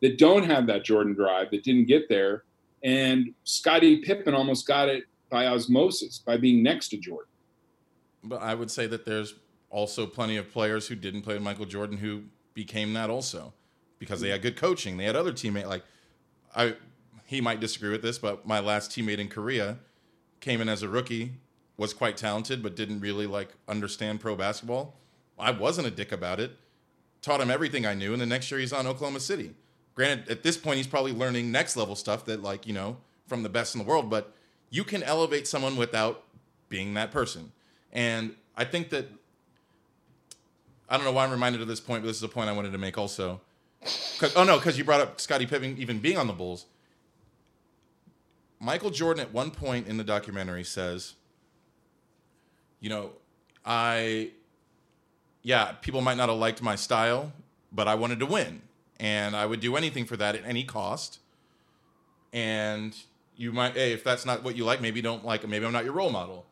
that don't have that Jordan drive that didn't get there. And Scottie Pippen almost got it by osmosis by being next to Jordan. But I would say that there's also plenty of players who didn't play with Michael Jordan who became that also because they had good coaching. They had other teammates like I he might disagree with this, but my last teammate in Korea came in as a rookie, was quite talented, but didn't really like understand pro basketball. I wasn't a dick about it. Taught him everything I knew, and the next year he's on Oklahoma City. Granted, at this point he's probably learning next level stuff that like, you know, from the best in the world, but you can elevate someone without being that person. And I think that I don't know why I'm reminded of this point, but this is a point I wanted to make also. Oh no, because you brought up Scottie Pippen even being on the Bulls. Michael Jordan at one point in the documentary says, you know, I, yeah, people might not have liked my style, but I wanted to win. And I would do anything for that at any cost. And you might, hey, if that's not what you like, maybe don't like. Maybe I'm not your role model.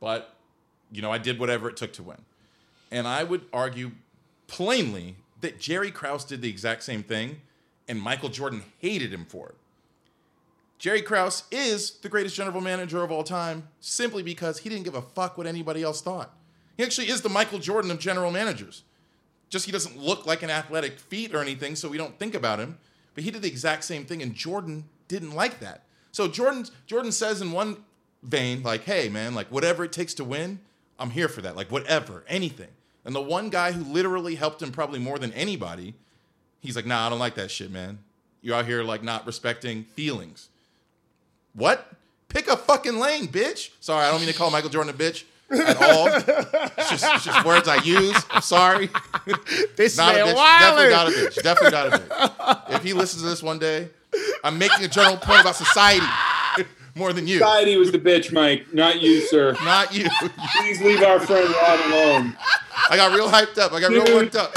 But, you know, I did whatever it took to win. And I would argue plainly that Jerry Krause did the exact same thing, and Michael Jordan hated him for it. Jerry Krause is the greatest general manager of all time simply because he didn't give a fuck what anybody else thought. He actually is the Michael Jordan of general managers. Just he doesn't look like an athletic feat or anything, so we don't think about him. But he did the exact same thing, and Jordan didn't like that. So Jordan Jordan says in one vein, like, hey man, like whatever it takes to win, I'm here for that. Like whatever, anything. And the one guy who literally helped him probably more than anybody, he's like, nah, I don't like that shit, man. You're out here like not respecting feelings. What? Pick a fucking lane, bitch. Sorry, I don't mean to call Michael Jordan a bitch at all. it's, just, it's just words I use. I'm sorry. This Not a man bitch. Definitely wildin'. not a bitch. Definitely not a bitch. If he listens to this one day, I'm making a general point about society more than you. Society was the bitch, Mike, not you, sir. Not you. Please leave our friend Rob alone. I got real hyped up. I got real Dude. worked up.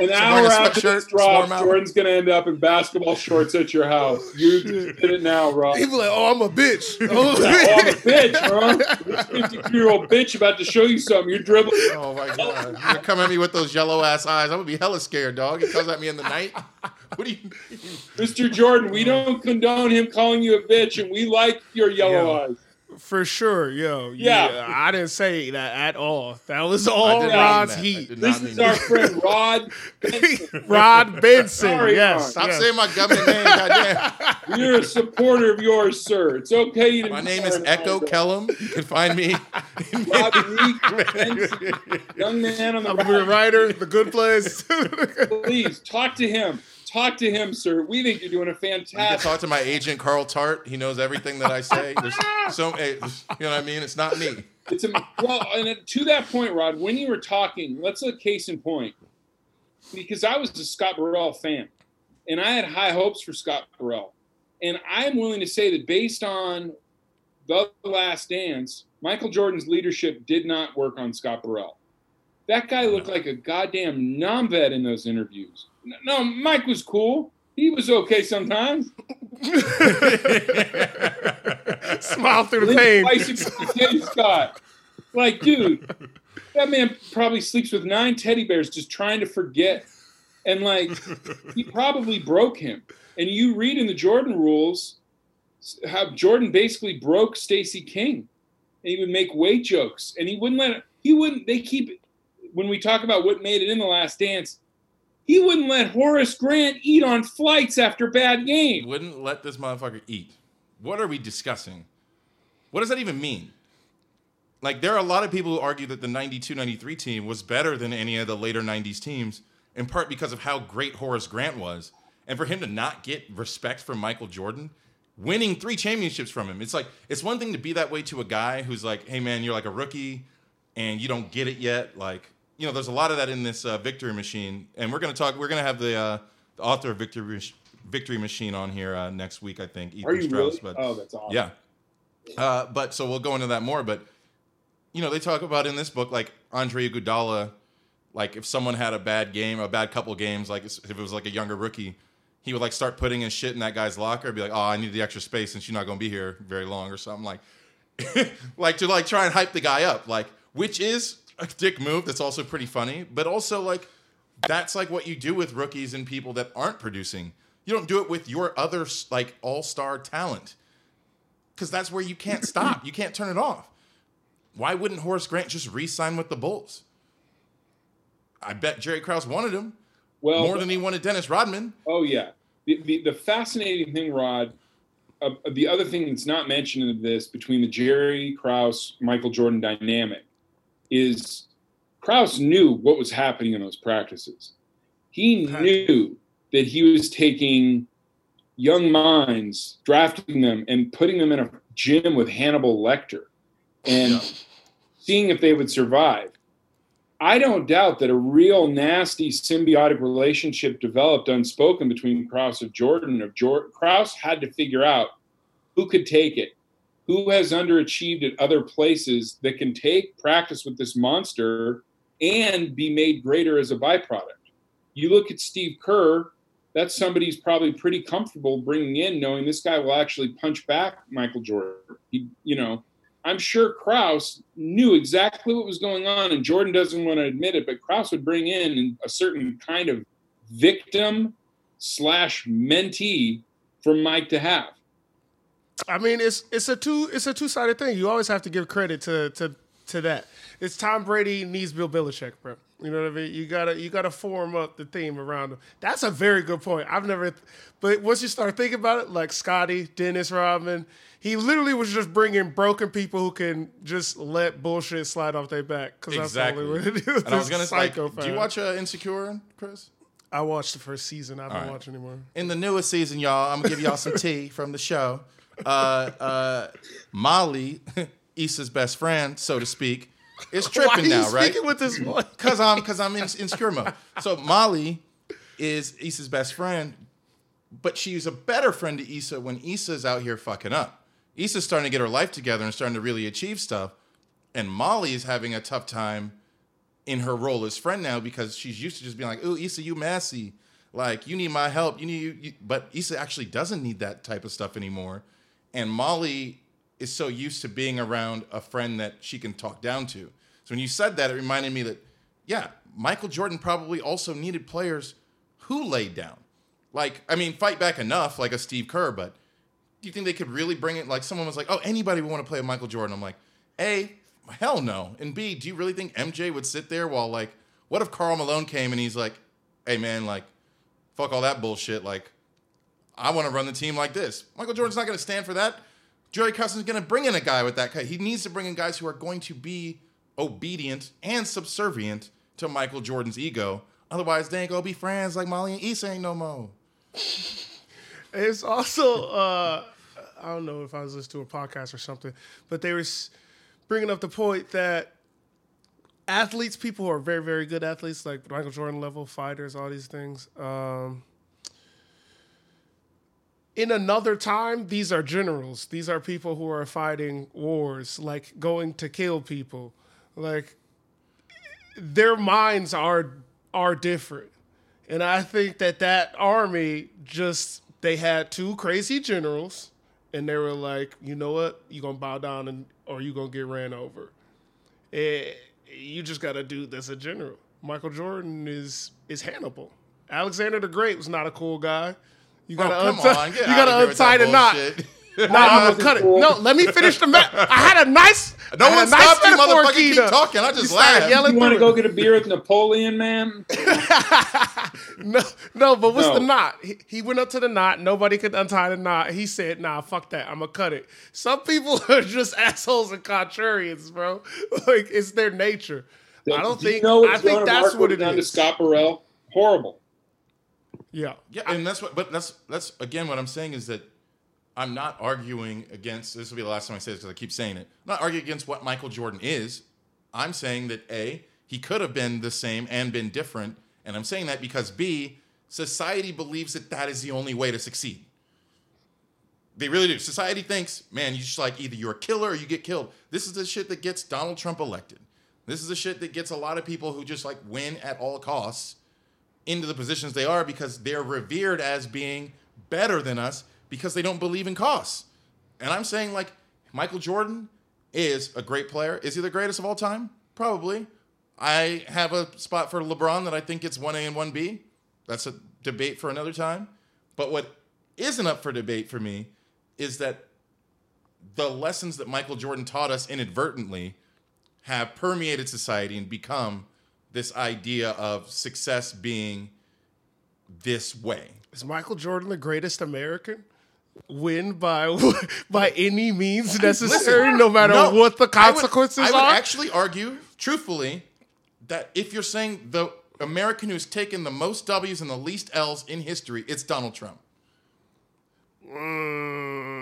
An hour after this drop. Jordan's gonna end up in basketball shorts at your house. You did it now, Rob. Be like, "Oh, I'm a bitch." Oh, I'm a bitch, huh? This 52 year old bitch about to show you something. You're dribbling. Oh my god! You're gonna come at me with those yellow ass eyes. I'm gonna be hella scared, dog. He comes at me in the night. What do you? Mr. Jordan, we uh, don't condone him calling you a bitch, and we like your yellow Yeah. eyes. For sure, yo. Yeah. Yeah. I didn't say that at all. That was I all did not Rod's mean that. I heat. did This not mean is that. our friend Rod. Benson. Rod Benson. Sorry, yes. Ron. Stop yes. saying my government name, goddamn. We're a supporter of yours, sir. It's okay to My name is Echo Kellum. You can find me. Rod Benson, young man on the I'm a right. writer. The good place. Please talk to him. Talk to him, sir. We think you're doing a fantastic. talk to my agent Carl Tart. He knows everything that I say. There's so eh, you know what I mean. It's not me. It's a, well, and to that point, Rod, when you were talking, let's look case in point, because I was a Scott Burrell fan, and I had high hopes for Scott Burrell, and I'm willing to say that based on the Last Dance, Michael Jordan's leadership did not work on Scott Burrell. That guy looked like a goddamn non-vet in those interviews. No, Mike was cool. He was okay sometimes. Smile through the pain. Scott. Like, dude, that man probably sleeps with nine teddy bears just trying to forget. And like, he probably broke him. And you read in the Jordan rules how Jordan basically broke Stacy King. and he would make weight jokes, and he wouldn't let it, he wouldn't. They keep when we talk about what made it in the Last Dance. He wouldn't let Horace Grant eat on flights after bad games. Wouldn't let this motherfucker eat. What are we discussing? What does that even mean? Like, there are a lot of people who argue that the 92 93 team was better than any of the later 90s teams, in part because of how great Horace Grant was. And for him to not get respect from Michael Jordan, winning three championships from him, it's like, it's one thing to be that way to a guy who's like, hey, man, you're like a rookie and you don't get it yet. Like, you know, there's a lot of that in this uh, victory machine. And we're going to talk, we're going to have the, uh, the author of Victory, victory Machine on here uh, next week, I think. Ethan Are you Strauss, really? But oh, that's awesome. yeah. Uh, but so we'll go into that more. But you know, they talk about in this book like Andre Iguodala, like if someone had a bad game, a bad couple games, like if it was like a younger rookie, he would like start putting his shit in that guy's locker, be like, "Oh, I need the extra space since you're not going to be here very long," or something like, like to like try and hype the guy up, like which is a dick move. That's also pretty funny, but also like that's like what you do with rookies and people that aren't producing. You don't do it with your other like all star talent because that's where you can't stop. You can't turn it off. Why wouldn't Horace Grant just re-sign with the Bulls? I bet Jerry Krause wanted him Well, more than he wanted Dennis Rodman. Oh yeah. The, the, the fascinating thing, Rod, uh, the other thing that's not mentioned in this between the Jerry Krause Michael Jordan dynamic is Krause knew what was happening in those practices. He knew that he was taking young minds, drafting them, and putting them in a gym with Hannibal Lecter, and seeing if they would survive. I don't doubt that a real nasty symbiotic relationship developed unspoken between Krause and Jordan. Of Jor- Krause had to figure out who could take it, who has underachieved at other places that can take practice with this monster and be made greater as a byproduct. You look at Steve Kerr, that's somebody who's probably pretty comfortable bringing in, knowing this guy will actually punch back Michael Jordan. He, you know, I'm sure Krause knew exactly what was going on, and Jordan doesn't want to admit it, but Krause would bring in a certain kind of victim slash mentee for Mike to have. I mean, it's it's a two it's a two sided thing. You always have to give credit to to to that. It's Tom Brady needs Bill Belichick, bro. You know what I mean? You gotta you gotta form up the theme around him. That's a very good point. I've never, but once you start thinking about it, like Scottie, Dennis Rodman, he literally was just bringing broken people who can just let bullshit slide off their back because that's the Exactly. only way to do it. And I was gonna say, like, psychopath. do you watch uh, Insecure, Chris? I watched the first season. I don't right. watch anymore. In the newest season, y'all, I'm gonna give y'all some tea from the show. Uh, uh, Molly, Issa's best friend, so to speak, is tripping now, right? speaking with this? Cause I'm cause I'm in insecure mode. So Molly is Issa's best friend, but she's a better friend to Issa when Issa's out here fucking up. Issa's starting to get her life together and starting to really achieve stuff. And Molly is having a tough time in her role as friend now because she's used to just being like, "Ooh, Issa, you messy. Like, you need my help. You need you, you." But Issa actually doesn't need that type of stuff anymore. And Molly is so used to being around a friend that she can talk down to. So when you said that, it reminded me that, yeah, Michael Jordan probably also needed players who laid down. Like, I mean, fight back enough, like a Steve Kerr, but do you think they could really bring it? Like, someone was like, oh, anybody would want to play with Michael Jordan. I'm like, A, hell no. And B, do you really think MJ would sit there while, like, what if Karl Malone came and he's like, hey, man, like, fuck all that bullshit. Like, I want to run the team like this. Michael Jordan's not going to stand for that. Jerry Cousins is going to bring in a guy with that. He needs to bring in guys who are going to be obedient and subservient to Michael Jordan's ego. Otherwise, they ain't going to be friends like Molly and Issa ain't no more. It's also uh, I don't know if I was listening to a podcast or something, but they were bringing up the point that athletes, people who are very very good athletes, like Michael Jordan level fighters, all these things. Um, in another time, these are generals. These are people who are fighting wars, like going to kill people. Like their minds are are different. And I think that that army just they had two crazy generals, and they were like, you know what, You're gonna bow down and or you're gonna get ran over. Eh, you just got a dude that's a general. Michael Jordan is is Hannibal. Alexander the Great was not a cool guy. You gotta Oh, come untie, on, get you gotta untie the knot. bullshit. Nah, I'm gonna cut it. No, let me finish the map. I had a nice. No I had one a nice stopped you, motherfucker. Keep talking. I just started laughed. yelling You want to go get a beer with Napoleon, man? No, no, but what's No. the knot? He, he went up to the knot. Nobody could untie the knot. He said, "Nah, fuck that. I'm gonna cut it." Some people are just assholes and contrarians, bro. Like it's their nature. I don't Do you think. know I think that's what wrote it down to. Scott Burrell. Horrible. Yeah, Yeah, and that's what. But that's that's again what I'm saying is that I'm not arguing against. This will be the last time I say this because I keep saying it. I'm not arguing against what Michael Jordan is. I'm saying that a he could have been the same and been different, and I'm saying that because b society believes that that is the only way to succeed. They really do. Society thinks, man, you just like either you're a killer or you get killed. This is the shit that gets Donald Trump elected. This is the shit that gets a lot of people who just like win at all costs into the positions they are because they're revered as being better than us because they don't believe in costs. And I'm saying like Michael Jordan is a great player. Is he the greatest of all time? Probably. I have a spot for LeBron that I think it's 1A and 1B. That's a debate for another time. But what isn't up for debate for me is that the lessons that Michael Jordan taught us inadvertently have permeated society and become this idea of success being this way. is Michael Jordan the greatest American? Win by by any means necessary, Listen, no matter no, what the I would- consequences I would, are. actually argue, truthfully, that if you're saying the American who's taken the most W's and the least L's in history, it's Donald Trump. Mm,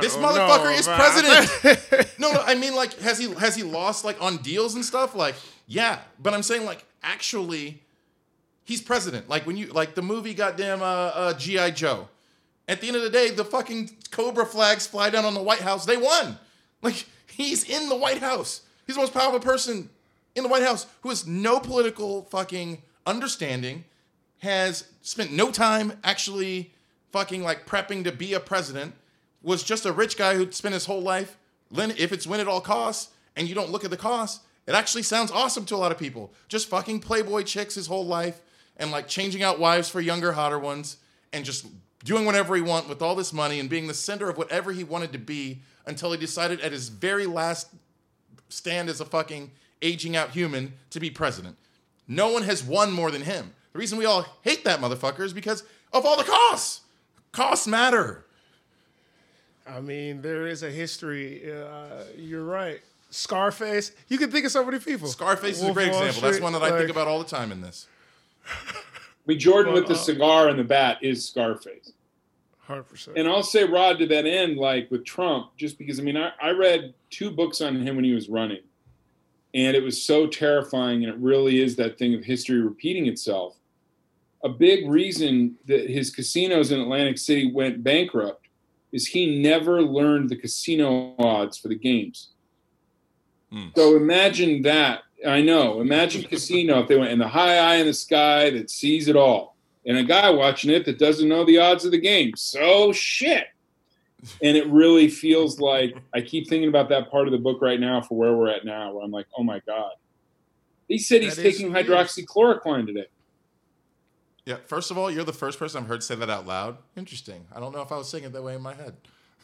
This motherfucker know, is president. no, no, I mean like has he has he lost like on deals and stuff? Like, yeah, but I'm saying like actually he's president. Like when you like the movie goddamn uh, uh GI Joe. At the end of the day, the fucking Cobra flags fly down on the White House. They won. Like he's in the White House. He's the most powerful person in the White House who has no political fucking understanding, has spent no time actually fucking like prepping to be a president, was just a rich guy who'd spent his whole life, if it's win at all costs, and you don't look at the costs, it actually sounds awesome to a lot of people. Just fucking Playboy chicks his whole life and like changing out wives for younger, hotter ones and just doing whatever he want with all this money and being the center of whatever he wanted to be until he decided at his very last stand as a fucking aging out human to be president. No one has won more than him. The reason we all hate that motherfucker is because of all the costs. Costs matter. I mean, there is a history. Uh, you're right. Scarface. You can think of so many people. Scarface is a great Wall example. That's one that I think about all the time in this. I mean, Jordan with the uh, cigar and the bat is Scarface. Hundred percent. And I'll say, Rod, to that end, like with Trump, just because I mean, I, I read two books on him when he was running, and it was so terrifying. And it really is that thing of history repeating itself. A big reason that his casinos in Atlantic City went bankrupt is he never learned the casino odds for the games. Hmm. So imagine that. I know. Imagine casino if they went in the high eye in the sky that sees it all and a guy watching it that doesn't know the odds of the game. So shit. And it really feels like I keep thinking about that part of the book right now for where we're at now, where I'm like, oh my God. He said he's That is taking is. hydroxychloroquine today. Yeah, first of all, you're the first person I've heard say that out loud. Interesting. I don't know if I was saying it that way in my head.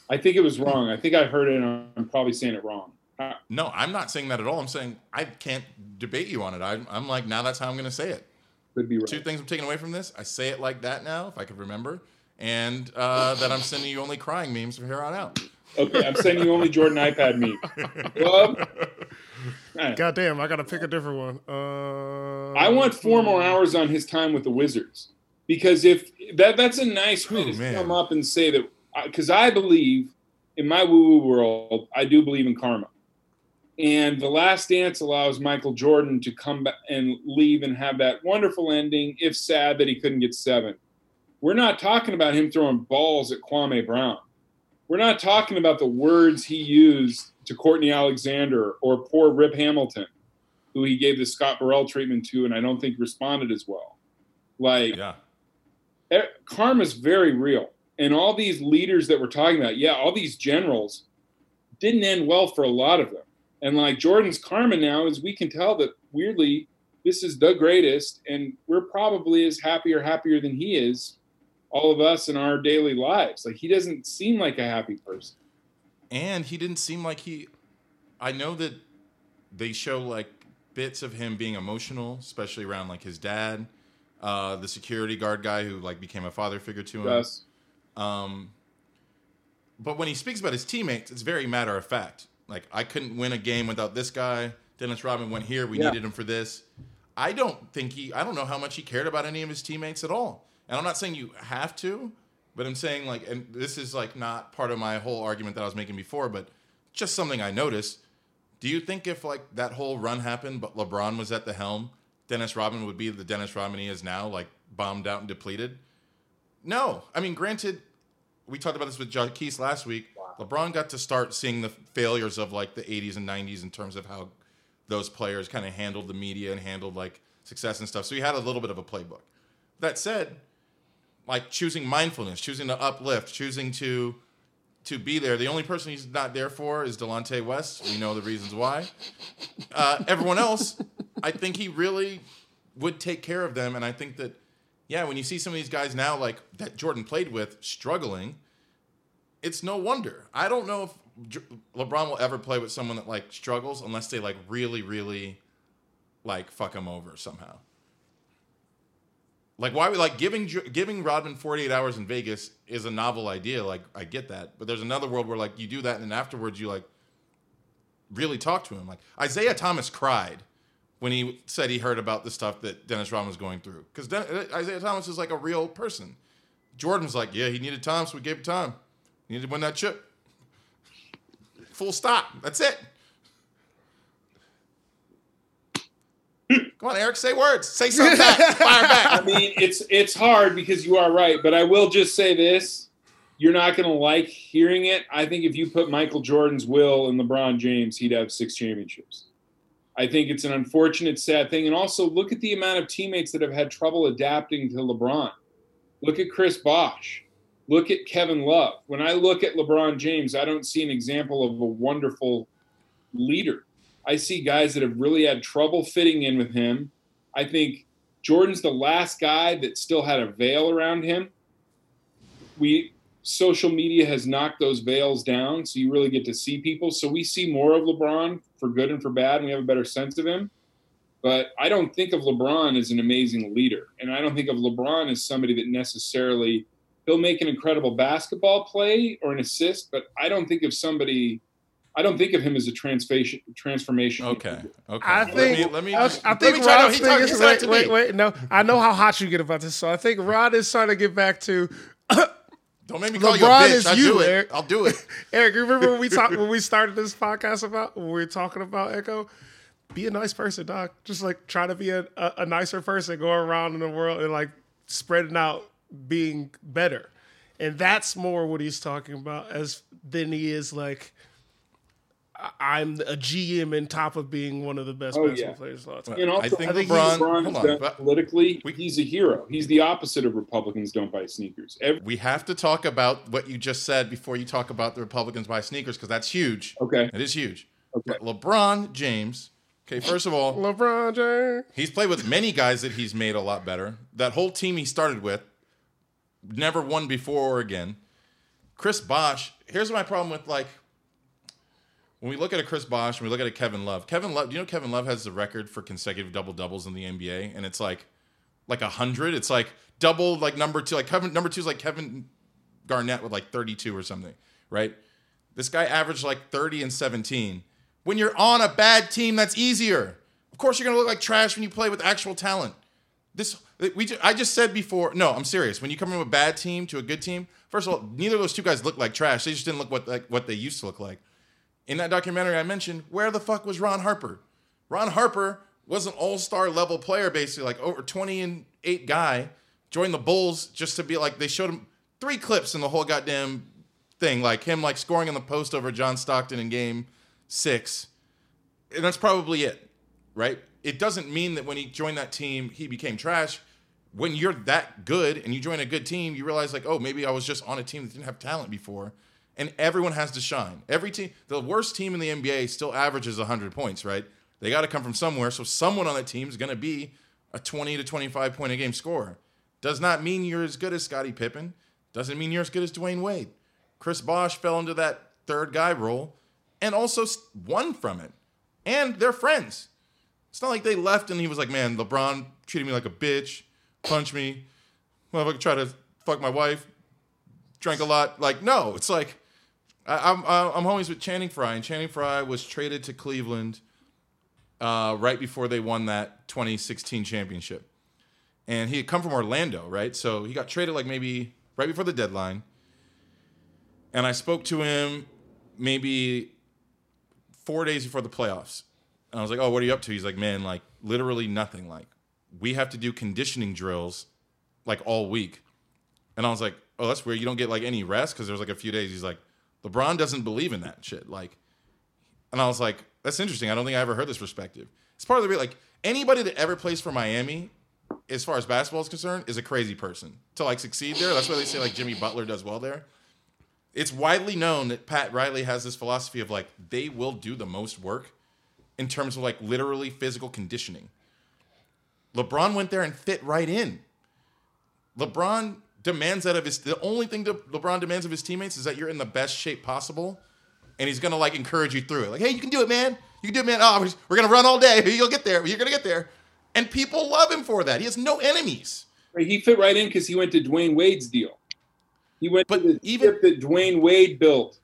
I think it was wrong. I think I heard it and I'm probably saying it wrong. Uh, No, I'm not saying that at all. I'm saying I can't debate you on it. I'm, I'm like, now that's how I'm going to say it. could be right. Two things I'm taking away from this. I say it like that now, if I could remember, and uh, that I'm sending you only crying memes from here on out. Okay, I'm sending you only Jordan iPad me. Club. Alright. Goddamn, I gotta pick a different one. Uh, I want four more hours on his time with the Wizards because if that that's a nice way Ooh, to man. come up and say that because I believe in my woo woo world, I do believe in karma. And the last dance allows Michael Jordan to come back and leave and have that wonderful ending, if sad that he couldn't get seven. We're not talking about him throwing balls at Kwame Brown. We're not talking about the words he used to Courtney Alexander or poor Rip Hamilton who he gave the Scott Burrell treatment to, and I don't think responded as well. Like, Yeah. eh, karma's very real. And all these leaders that we're talking about, yeah, all these generals didn't end well for a lot of them. And like Jordan's karma now is we can tell that weirdly, this is the greatest, and we're probably as happy or happier than he is all of us in our daily lives. Like he doesn't seem like a happy person. And he didn't seem like he i know that they show like bits of him being emotional especially around like his dad uh the security guard guy who like became a father figure to him. Yes. um but when he speaks about his teammates it's very matter of fact. Like i couldn't win a game without this guy. Dennis rodman went here. We Yeah. needed him for this. I don't think he i don't know how much he cared about any of his teammates at all. And i'm not saying you have to but i'm saying like and this is like not part of my whole argument that i was making before but just something i noticed do you think if like that whole run happened but lebron was at the helm dennis rodman would be the dennis rodman he is now like bombed out and depleted no i mean granted we talked about this with Keith last week. LeBron got to start seeing the failures of like the 80s and 90s in terms of how those players kind of handled the media and handled like success and stuff. So he had a little bit of a playbook. That said, like choosing mindfulness, choosing to uplift, choosing to to be there. The only person he's not there for is Delonte West. We know the reasons why. Uh, everyone else, I think he really would take care of them, and I think that yeah, when you see some of these guys now, like that Jordan played with, struggling, it's no wonder. I don't know if LeBron will ever play with someone that like struggles unless they like really, really like fuck him over somehow. Like why we like giving giving Rodman 48 hours in Vegas is a novel idea. Like I get that, but there's another world where like you do that and then afterwards you like really talk to him. Like Isaiah Thomas cried when he said he heard about the stuff that Dennis Rodman was going through. Because uh, Isaiah Thomas is like a real person. Jordan was like, yeah, he needed time, so we gave him time. He needed to win that chip. Full stop. That's it. Come on, Eric, say words. Say something back. Fire I mean, it's it's hard because you are right, but I will just say this: you're not going to like hearing it. I think if you put Michael Jordan's will in LeBron James, he'd have six championships. I think it's an unfortunate, sad thing, and also look at the amount of teammates that have had trouble adapting to LeBron. Look at Chris Bosh. Look at Kevin Love. When I look at LeBron James, I don't see an example of a wonderful leader. I see guys that have really had trouble fitting in with him. I think Jordan's the last guy that still had a veil around him. We social media has knocked those veils down, so you really get to see people. So we see more of LeBron for good and for bad, and we have a better sense of him. But I don't think of LeBron as an amazing leader, and I don't think of LeBron as somebody that necessarily he'll make an incredible basketball play or an assist, but I don't think of somebody. I don't think of him as a transformation transformation. Okay. Okay. I Let think me- let me. I, I let think me try- no, Rod's he thing talked- is he said it wait, to wait, wait. No, I know how hot you get about this. So I think Rod is trying to get back to Don't make me call you a bitch. I'll you, do it. Eric. I'll do it. Eric. Remember when we talked when we started this podcast about when we were talking about Echo? Be a nice person, doc. Just like try to be a, a, a nicer person, going around in the world and like spreading out, being better. And that's more what he's talking about as than he is like I- I'm a GM and top of being one of the best Oh, basketball yeah. players of all time. And also, I think I think LeBron. LeBron hold on, but politically, We- he's a hero. He's the opposite of Republicans don't buy sneakers. Every, we have to talk about what you just said before you talk about the Republicans buy sneakers because that's huge. okay, It is huge. Okay. But LeBron James. Okay, first of all, LeBron James. he's played with many guys that he's made a lot better. That whole team he started with never won before or again. Chris Bosh. Here's my problem with like when we look at a Chris Bosh and we look at a Kevin Love. Kevin Love, do you know Kevin Love has the record for consecutive double doubles in the NBA, and it's like like a hundred. It's like double like number two. Like Kevin number two is like Kevin Garnett with like 32 or something, right? This guy averaged like 30 and 17. When you're on a bad team, that's easier. Of course, you're gonna look like trash when you play with actual talent. This we I just said before. No, I'm serious. When you come from a bad team to a good team, first of all, neither of those two guys look like trash. They just didn't look what like what they used to look like. In that documentary I mentioned, where the fuck was Ron Harper? Ron Harper was an all-star level player, basically, like over 20 and 8 guy, joined the Bulls just to be like they showed him three clips in the whole goddamn thing, like him like scoring in the post over John Stockton in game six. And that's probably it, right? It doesn't mean that when he joined that team, he became trash. When you're that good and you join a good team, you realize like, oh, maybe I was just on a team that didn't have talent before. And everyone has to shine. Every team, the worst team in the NBA still averages 100 points, right? They got to come from somewhere. So someone on that team is going to be a 20 to 25 point a game scorer. does not mean you're as good as Scottie Pippen. Doesn't mean you're as good as Dwyane Wade. Chris Bosh fell into that third guy role and also won from it. And they're friends. It's not like they left and he was like, man, LeBron treated me like a bitch, punched me, tried to fuck my wife, drank a lot. Like, no, it's like I, I'm I'm homies with Channing Frye, and Channing Frye was traded to Cleveland uh, right before they won that 2016 championship, and he had come from Orlando, right? So he got traded like maybe right before the deadline, and I spoke to him maybe four days before the playoffs, and I was like, "Oh, what are you up to?" He's like, "Man, like literally nothing. Like we have to do conditioning drills like all week." And I was like, "Oh, that's weird. You don't get like any rest because there's like a few days." He's like, "LeBron doesn't believe in that shit." Like, and I was like, "That's interesting. I don't think I ever heard this perspective." It's part of the like anybody that ever plays for Miami, as far as basketball is concerned, is a crazy person to like succeed there. That's why they say like Jimmy Butler does well there. It's widely known that Pat Riley has this philosophy of like they will do the most work in terms of like literally physical conditioning. LeBron went there and fit right in. LeBron demands that of his. The only thing that LeBron demands of his teammates is that you're in the best shape possible, and he's gonna like encourage you through it. Like, hey, you can do it, man. You can do it, man. Oh, we're, gonna run all day. You'll get there. You're gonna get there. And people love him for that. He has no enemies. Right, He fit right in because he went to Dwyane Wade's deal. He went But to the even- that Dwyane Wade built.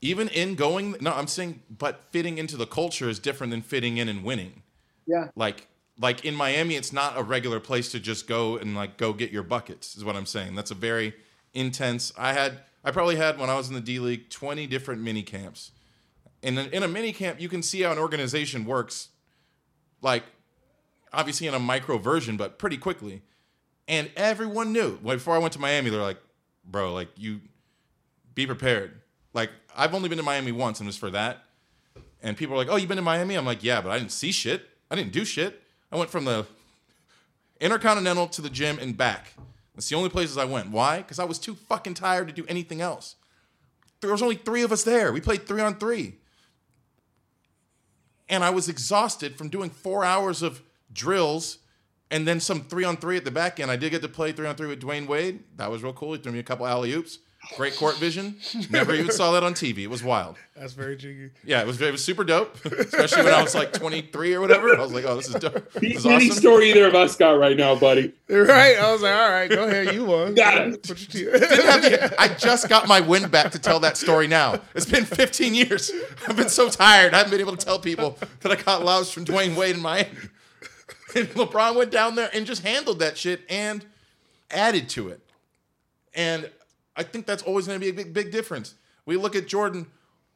Even in going, no, I'm saying, but fitting into the culture is different than fitting in and winning. Yeah. Like, like in Miami, it's not a regular place to just go and like go get your buckets. Is what I'm saying. That's a very intense. I had, I probably had when I was in the D League, 20 different mini camps. And in a mini camp, you can see how an organization works. Like, obviously in a micro version, but pretty quickly. And everyone knew. Before I went to Miami, they're like, "Bro, like you, be prepared." Like I've only been to Miami once, and it was for that. And people are like, "Oh, you've been to Miami?" I'm like, "Yeah, but I didn't see shit. I didn't do shit. I went from the Intercontinental to the gym and back. That's the only places I went. Why? Because I was too fucking tired to do anything else. There was only three of us there. We played three on three. And I was exhausted from doing four hours of drills and then some three on three at the back end. I did get to play three on three with Dwyane Wade. That was real cool. He threw me a couple alley oops. Great court vision. Never even saw that on TV. It was wild. That's very jiggy. Yeah, it was it was super dope, especially when I was like 23 or whatever. I was like, oh, this is dope. This is Any awesome. story either of us got right now, buddy. Right? I was like, all right, go ahead, you won. Got it. Put your team- Didn't have the- I just got my wind back to tell that story now. It's been 15 years. I've been so tired. I haven't been able to tell people that I got loused from Dwyane Wade in Miami. And LeBron went down there and just handled that shit and added to it. And I think that's always going to be a big, big difference. We look at Jordan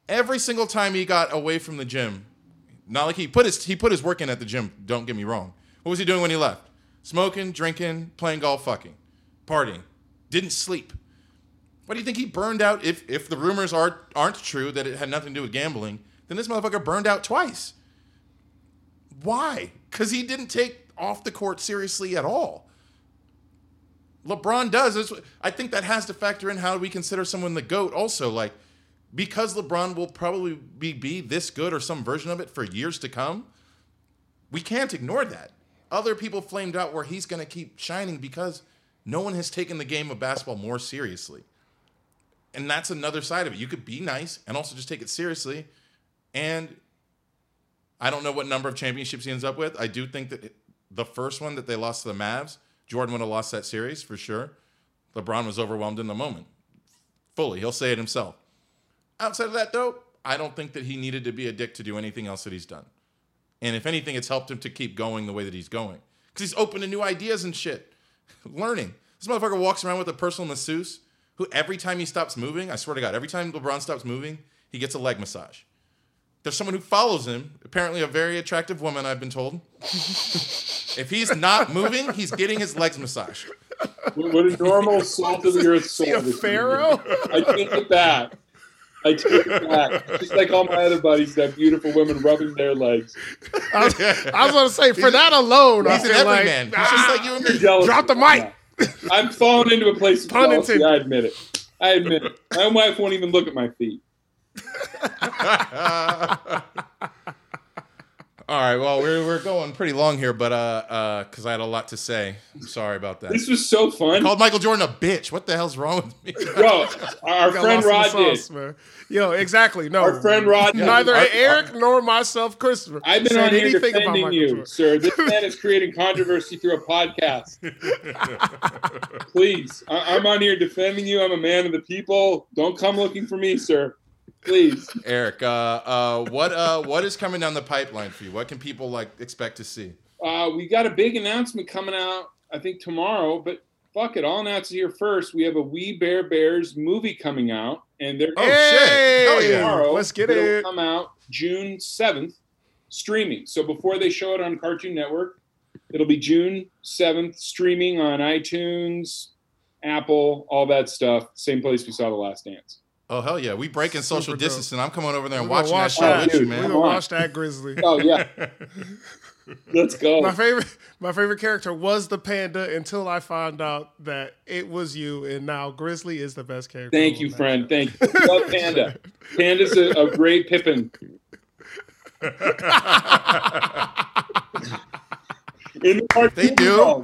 every single time he got away from the gym. Not like he put his he put his work in at the gym. Don't get me wrong. What was he doing when he left? Smoking, drinking, playing golf, fucking, partying. Didn't sleep. What do you think he burned out? If if the rumors are aren't true that it had nothing to do with gambling, then this motherfucker burned out twice. Why? Because he didn't take off the court seriously at all. LeBron does. What- I think that has to factor in how we consider someone the GOAT also. Like, because LeBron will probably be, be this good or some version of it for years to come, we can't ignore that. Other people flamed out where he's going to keep shining because no one has taken the game of basketball more seriously. And that's another side of it. You could be nice and also just take it seriously. And I don't know what number of championships he ends up with. I do think that the first one that they lost to the Mavs, Jordan would have lost that series for sure. LeBron was overwhelmed in the moment. Fully. He'll say it himself. Outside of that, though, I don't think that he needed to be a dick to do anything else that he's done. And if anything, it's helped him to keep going the way that he's going. Because he's open to new ideas and shit. Learning. This motherfucker walks around with a personal masseuse who every time he stops moving, I swear to God, every time LeBron stops moving, he gets a leg massage. There's someone who follows him, apparently a very attractive woman, I've been told. if he's not moving, he's getting his legs massaged. What what a normal salt of the earth soul. See a pharaoh? I take it back. I take it back. Just like all my other buddies that beautiful women rubbing their legs. I was, I was gonna say for that alone, I He's an feel like everyman. He's just like you and You're me. jealous. drop the mic. I'm falling into a place of Pun jealousy. I admit it. I admit it. My wife won't even look at my feet. All right, well, we're, we're going pretty long here, but uh, uh, because I had a lot to say. I'm sorry about that. This was so fun, Called Michael Jordan a bitch. What the hell's wrong with me? bro. Our friend lost in Rod the did. sauce, man. Yo, exactly. No, Our friend Rod did. Neither Our- Eric nor myself, Christopher. I've been said on here anything about defending you, Jordan. sir. This man is creating controversy through a podcast. Please, I- I'm on here defending you. I'm a man of the people. Don't come looking for me, sir. Please. Eric, uh, uh, what uh, what is coming down the pipeline for you? What can people like expect to see? Uh, we got a big announcement coming out, I think tomorrow, but fuck it. I'll announce it here first. We have a We Bare Bears movie coming out, and they're Oh, shit. Hell yeah. tomorrow. Let's get it'll it. come out June 7th, streaming. So before they show it on Cartoon Network, it'll be June 7th, streaming on iTunes, Apple, all that stuff. Same place we saw The Last Dance. Oh hell yeah, we breaking social Super dope. distancing. I'm coming over there and We're gonna watching that watch shit that. with you, man. We're man. gonna watch that Grizzly. Oh, yeah. Let's go. My favorite, my favorite character was the panda until I found out that it was you, and now Grizzly is the best character. Thank you, friend. show. Thank you. Love Panda. Panda's a, a great Pippen. In the cartoon They do?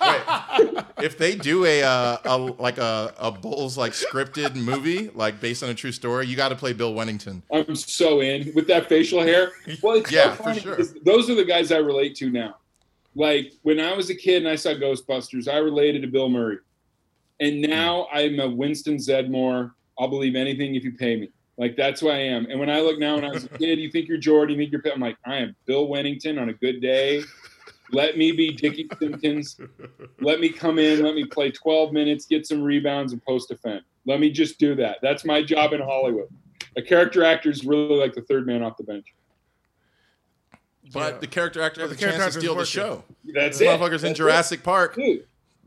Wait, if they do a, uh, a like a, a Bulls like scripted movie like based on a true story, you got to play Bill Wennington. I'm so in with that facial hair. Well, it's Yeah, so for funny sure. those are the guys I relate to now. Like when I was a kid and I saw Ghostbusters, I related to Bill Murray, and now I'm a Winston Zeddemore. I'll believe anything if you pay me. Like that's who I am. And when I look now, when I was a kid, you think you're Jordan, you think you're. Pitt. I'm like, I am Bill Wennington on a good day. Let me be Dickey Simpkins. Let me come in. Let me play 12 minutes, get some rebounds, and post defend. Let me just do that. That's my job in Hollywood. A character actor is really like the third man off the bench. But Yeah. the character actor has the a chance character to steal the show. That's These it. motherfuckers in That's Jurassic Park. Dude,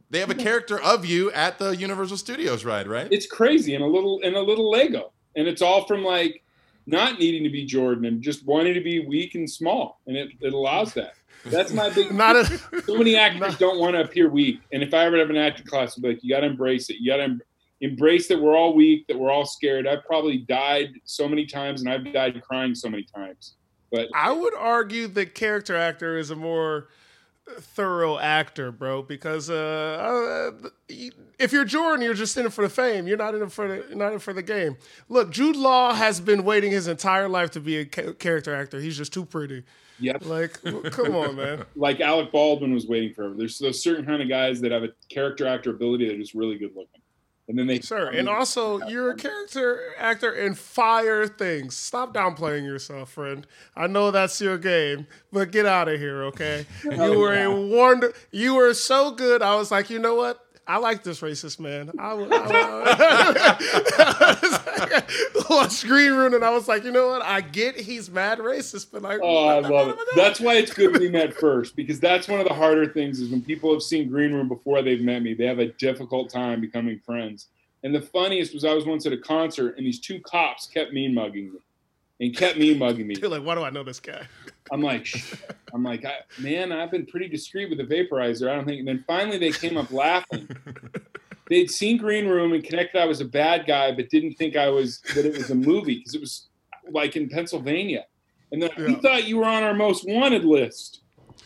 they have a character of you at the Universal Studios ride, right? it's crazy and a little and a little Lego, and it's all from like not needing to be Jordan and just wanting to be weak and small, and it, it allows that. That's my big. Not a, so many actors don't want to appear weak, and if I ever have an acting class, I'd be like, you got to embrace it. You got to em- embrace that we're all weak, that we're all scared. I've probably died so many times, and I've died crying so many times. But I would argue that character actor is a more thorough actor, bro. Because uh, uh, if you're Jordan, you're just in it for the fame. You're not in it for the not in for the game. Look, Jude Law has been waiting his entire life to be a ca- character actor. He's just too pretty. Yep, Like, come on, man. like Alec Baldwin was waiting forever. There's those certain kind of guys that have a character actor ability that are just really good looking, and then they Sir, and also you're a character actor in fire things. Stop downplaying yourself, friend. I know that's your game, but get out of here, okay? You were a wonder. You were so good. I was like, you know what? I like this racist man. I, w- I, w- watched Green Room, and I was like, you know what? I get he's mad racist, but like, Oh, I love it. That's why it's good we met first because that's one of the harder things is when people have seen Green Room before they've met me, they have a difficult time becoming friends. And the funniest was I was once at a concert and these two cops kept mean mugging me and kept mean mugging me. You're like, why do I know this guy? I'm like, Shh. I'm like, I, man, I've been pretty discreet with the vaporizer. I don't think. And then finally they came up laughing. They'd seen Green Room and connected I was a bad guy, but didn't think I was that it was a movie because it was like in Pennsylvania. And then we thought you were on our most wanted list.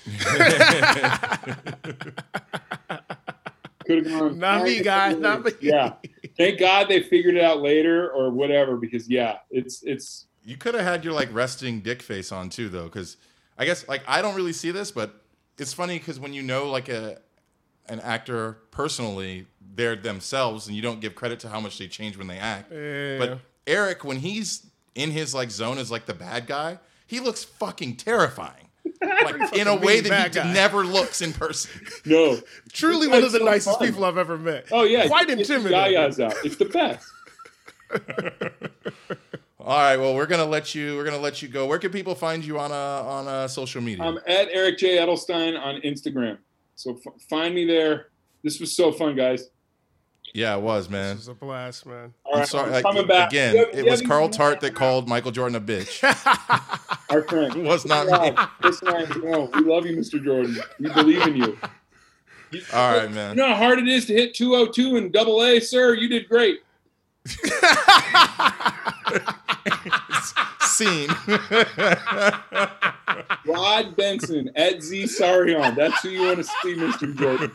Could have gone. Not me, guy. Not me. Yeah. Thank God they figured it out later or whatever because yeah, it's it's You could have had your like resting dick face on too, though, because I guess like I don't really see this, but it's funny because when you know like a an actor personally, they're themselves, and you don't give credit to how much they change when they act. Yeah. But Eric, when he's in his like zone as like the bad guy, he looks fucking terrifying. Like in a way that bad he guy. never looks in person. no. Truly one of the so nicest fun. people I've ever met. Oh yeah, Quite get the intimidating. Yayas out. It's the best. All right, well, we're gonna let you. We're gonna let you go. Where can people find you on uh, on uh, social media? I'm at Eric J Edelstein on Instagram. So f- find me there. This was so fun, guys. yeah, it was man. This was a blast, man. All I'm right, sorry. I'm like, coming back. again. Have- it was Carl Tart that called Michael Jordan a bitch. Our friend. Was not me. Rob, listen, I know. We love you, Mr. Jordan. We believe in you. You- All right, You man. know how hard it is to hit 202 and double A, sir? You did great. Scene. Rod Benson Ed Z Sarion. That's who you want to see, Mr. Jordan.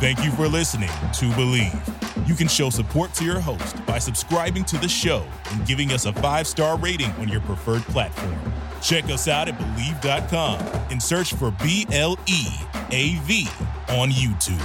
Thank you for listening to Bleav. You can show support to your host by subscribing to the show and giving us a five star rating on your preferred platform. Check us out at Bleav.com and search for B L E A V on YouTube.